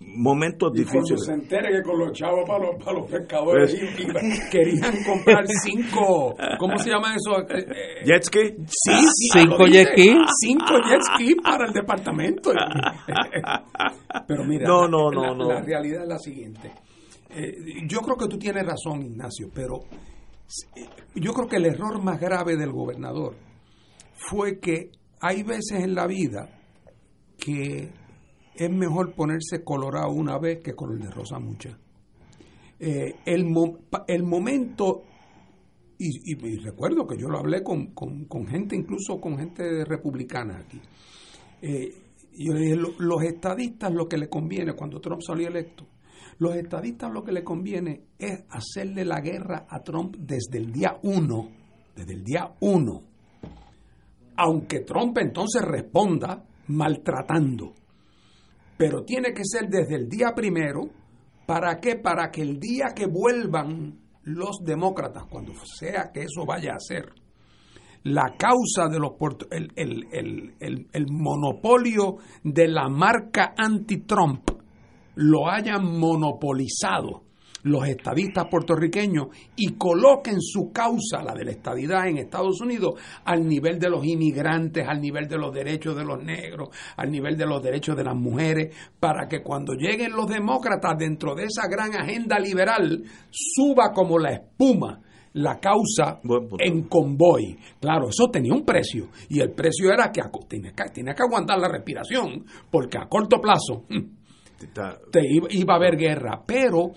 Momentos difíciles. Cuando se entere que con los chavos para los, para los pescadores pues, querían comprar cinco, ¿cómo se llama eso? Eh, eh, jet ski. Sí, sí cinco jet ski. Cinco jet ski para el departamento. Pero mira, no, no, no, la, la realidad es la siguiente. Eh, yo creo que tú tienes razón, Ignacio, pero yo creo que el error más grave del gobernador fue que hay veces en la vida que es mejor ponerse colorado una vez que color de rosa muchas. Eh, el, el, momento, y, recuerdo que yo lo hablé con, gente, incluso con gente republicana aquí. Eh, yo le dije, los estadistas lo que le conviene cuando Trump salió electo, los estadistas lo que le conviene es hacerle la guerra a Trump desde el día uno, desde el día uno. Aunque Trump entonces responda maltratando pero tiene que ser desde el día primero. ¿Para qué? Para que el día que vuelvan los demócratas, cuando sea que eso vaya a ser, la causa de los el, el, el, el monopolio de la marca anti-Trump lo hayan monopolizado los estadistas puertorriqueños y coloquen su causa, la de la estadidad en Estados Unidos, al nivel de los inmigrantes, al nivel de los derechos de los negros, al nivel de los derechos de las mujeres, para que cuando lleguen los demócratas dentro de esa gran agenda liberal, suba como la espuma la causa en convoy. Claro, eso tenía un precio y el precio era que tenía que, que aguantar la respiración porque a corto plazo te iba, iba, a haber guerra, pero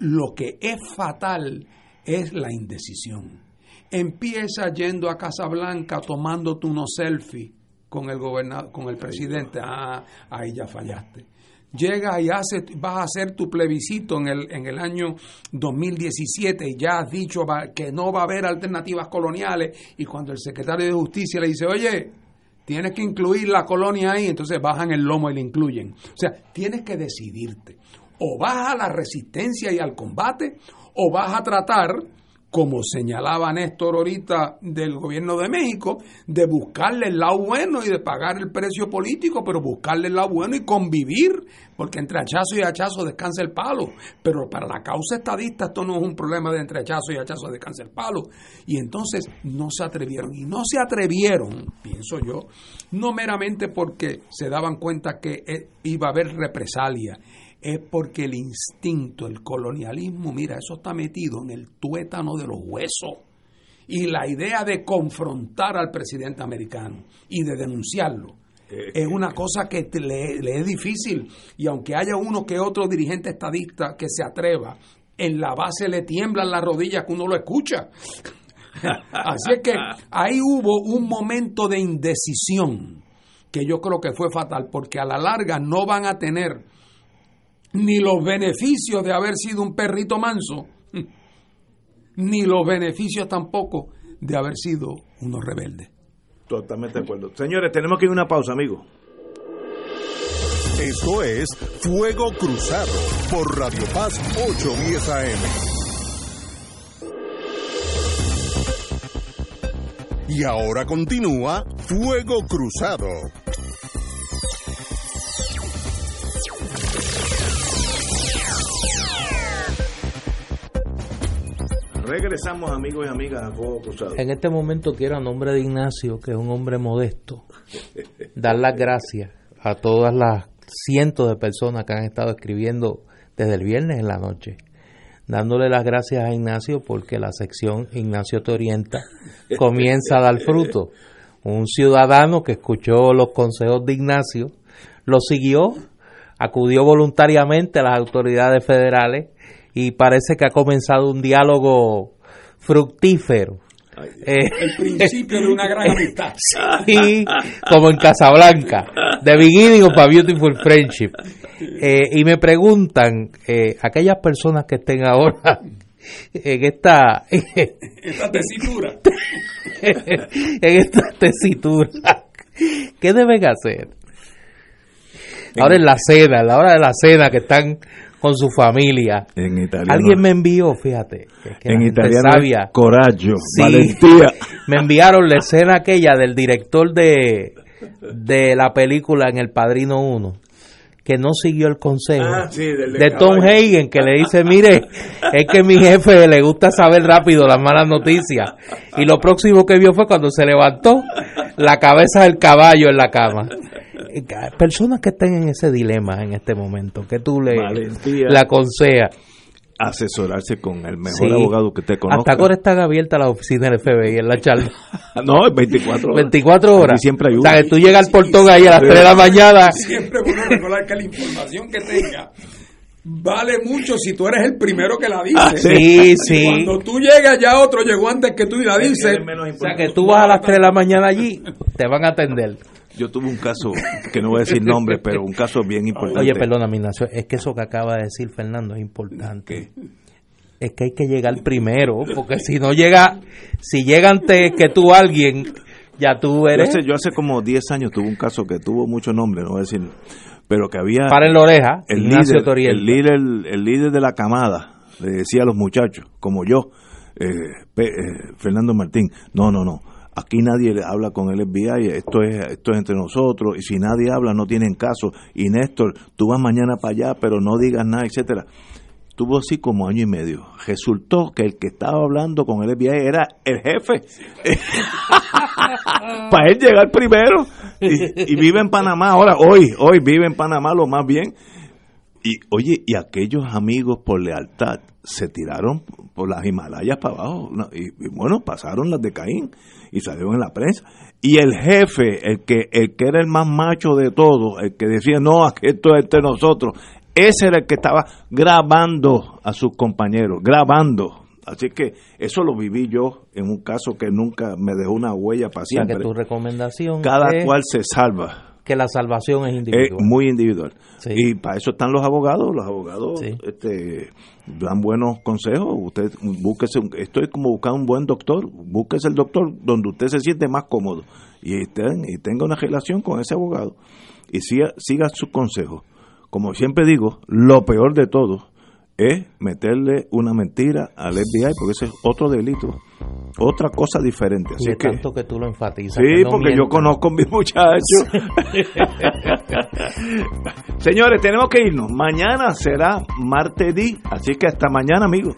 lo que es fatal es la indecisión. Empieza yendo a Casablanca tomándote unos selfies con el gobernador, con el presidente. Ah, ahí ya fallaste. llegas y haces, vas a hacer tu plebiscito en el, en el año 2017 y ya has dicho que no va a haber alternativas coloniales y cuando el secretario de Justicia le dice, oye, tienes que incluir la colonia ahí, entonces bajan el lomo y le incluyen. O sea, tienes que decidirte. O vas a la resistencia y al combate, o vas a tratar como señalaba Néstor ahorita del gobierno de México, de buscarle el lado bueno y de pagar el precio político, pero buscarle el lado bueno y convivir, porque entre hachazo y hachazo descansa el palo. Pero para la causa estadista esto no es un problema de entre hachazo y hachazo descansa el palo. Y entonces no se atrevieron. Y no se atrevieron, pienso yo, no meramente porque se daban cuenta que eh, iba a haber represalia es porque el instinto, el colonialismo, mira, eso está metido en el tuétano de los huesos. Y la idea de confrontar al presidente americano y de denunciarlo eh, es una cosa que le, es difícil. Y aunque haya uno que otro dirigente estadista que se atreva, en la base le tiemblan las rodillas que uno lo escucha. Así es que ahí hubo un momento de indecisión que yo creo que fue fatal, porque a la larga no van a tener ni los beneficios de haber sido un perrito manso, ni los beneficios tampoco de haber sido unos rebeldes. Totalmente de acuerdo. Señores, tenemos que ir a una pausa, amigo. Esto es Fuego Cruzado por Radio Paz 810 AM. Y ahora continúa Fuego Cruzado. Regresamos amigos y amigas a Fuego Cruzado. En este momento quiero a nombre de Ignacio, que es un hombre modesto, dar las gracias a todas las cientos de personas que han estado escribiendo desde el viernes en la noche, dándole las gracias a Ignacio porque la sección Ignacio te orienta comienza a dar fruto. Un ciudadano que escuchó los consejos de Ignacio, lo siguió, acudió voluntariamente a las autoridades federales y parece que ha comenzado un diálogo fructífero. Eh, el principio de una gran amistad. Sí, como en Casablanca, The Beginning of a Beautiful Friendship. Eh, y me preguntan, eh, aquellas personas que estén ahora en esta, esta tesitura, en esta tesitura, ¿qué deben hacer? Ahora en la cena, en la hora de la cena que están con su familia. En italiano. Alguien me envió, fíjate, en italiano sabia, coraggio, valentía. Me enviaron la escena aquella del director de, de la película en El Padrino 1 que no siguió el consejo ah, de, Tom Hagen que le dice, mire, es que mi jefe le gusta saber rápido las malas noticias. Y lo próximo que vio fue cuando se levantó la cabeza del caballo en la cama personas que estén en ese dilema en este momento, que tú le, le aconsejas asesorarse con el mejor abogado que te conozca. Hasta ahora están abiertas las oficinas del FBI en la charla. no, 24 horas. 24 horas. siempre hay O sea, que tú llegas al portón ahí a las 3 de la mañana. Siempre bueno recordar que la información que tenga vale mucho si tú eres el primero que la dice. sí, sí. Cuando tú llegas ya otro llegó antes que tú y la dices. O sea, que tú vas a las 3 de la mañana allí, te van a atender. Yo tuve un caso, que no voy a decir nombre, pero un caso bien importante. Oye, perdona, Ignacio, es que eso que acaba de decir Fernando es importante. Es que hay que llegar primero, porque si no llega, si llega antes que tú alguien, ya tú eres. Yo hace, como 10 años tuve un caso que tuvo mucho nombre, no voy a decir, pero que había. Para en la oreja, el líder, el líder, el líder de la camada, le decía a los muchachos, como yo, eh, eh, Fernando Martín, no, no, no Aquí nadie habla con el FBI, esto es, esto es entre nosotros, y si nadie habla no tienen caso. Y Néstor, tú vas mañana para allá, pero no digas nada, etcétera. Tuvo así como año y medio. Resultó que el que estaba hablando con el FBI era el jefe. para él llegar primero. Y, y, vive en Panamá ahora, hoy, hoy vive en Panamá lo más bien. Y oye, y aquellos amigos por lealtad se tiraron por las Himalayas para abajo. y, bueno, pasaron las de Caín y salieron en la prensa. Y el jefe, el que, el que era el más macho de todos, el que decía, no, esto es entre nosotros, ese era el que estaba grabando a sus compañeros, grabando. Así que eso lo viví yo en un caso que nunca me dejó una huella para siempre. tu recomendación Cada cual se salva que la salvación es individual. Es muy individual. Y para eso están los abogados. Los abogados este, dan buenos consejos. Usted búsquese, esto es como buscar un buen doctor. Búsquese el doctor donde usted se siente más cómodo y, y tenga una relación con ese abogado y siga, siga sus consejos. Como siempre digo, lo peor de todo es meterle una mentira al FBI, porque ese es otro delito, otra cosa diferente. Así que, tanto que tú lo enfatizas. Sí, porque yo conozco a mis muchachos. Señores, tenemos que irnos. Mañana será martes así que hasta mañana, amigos.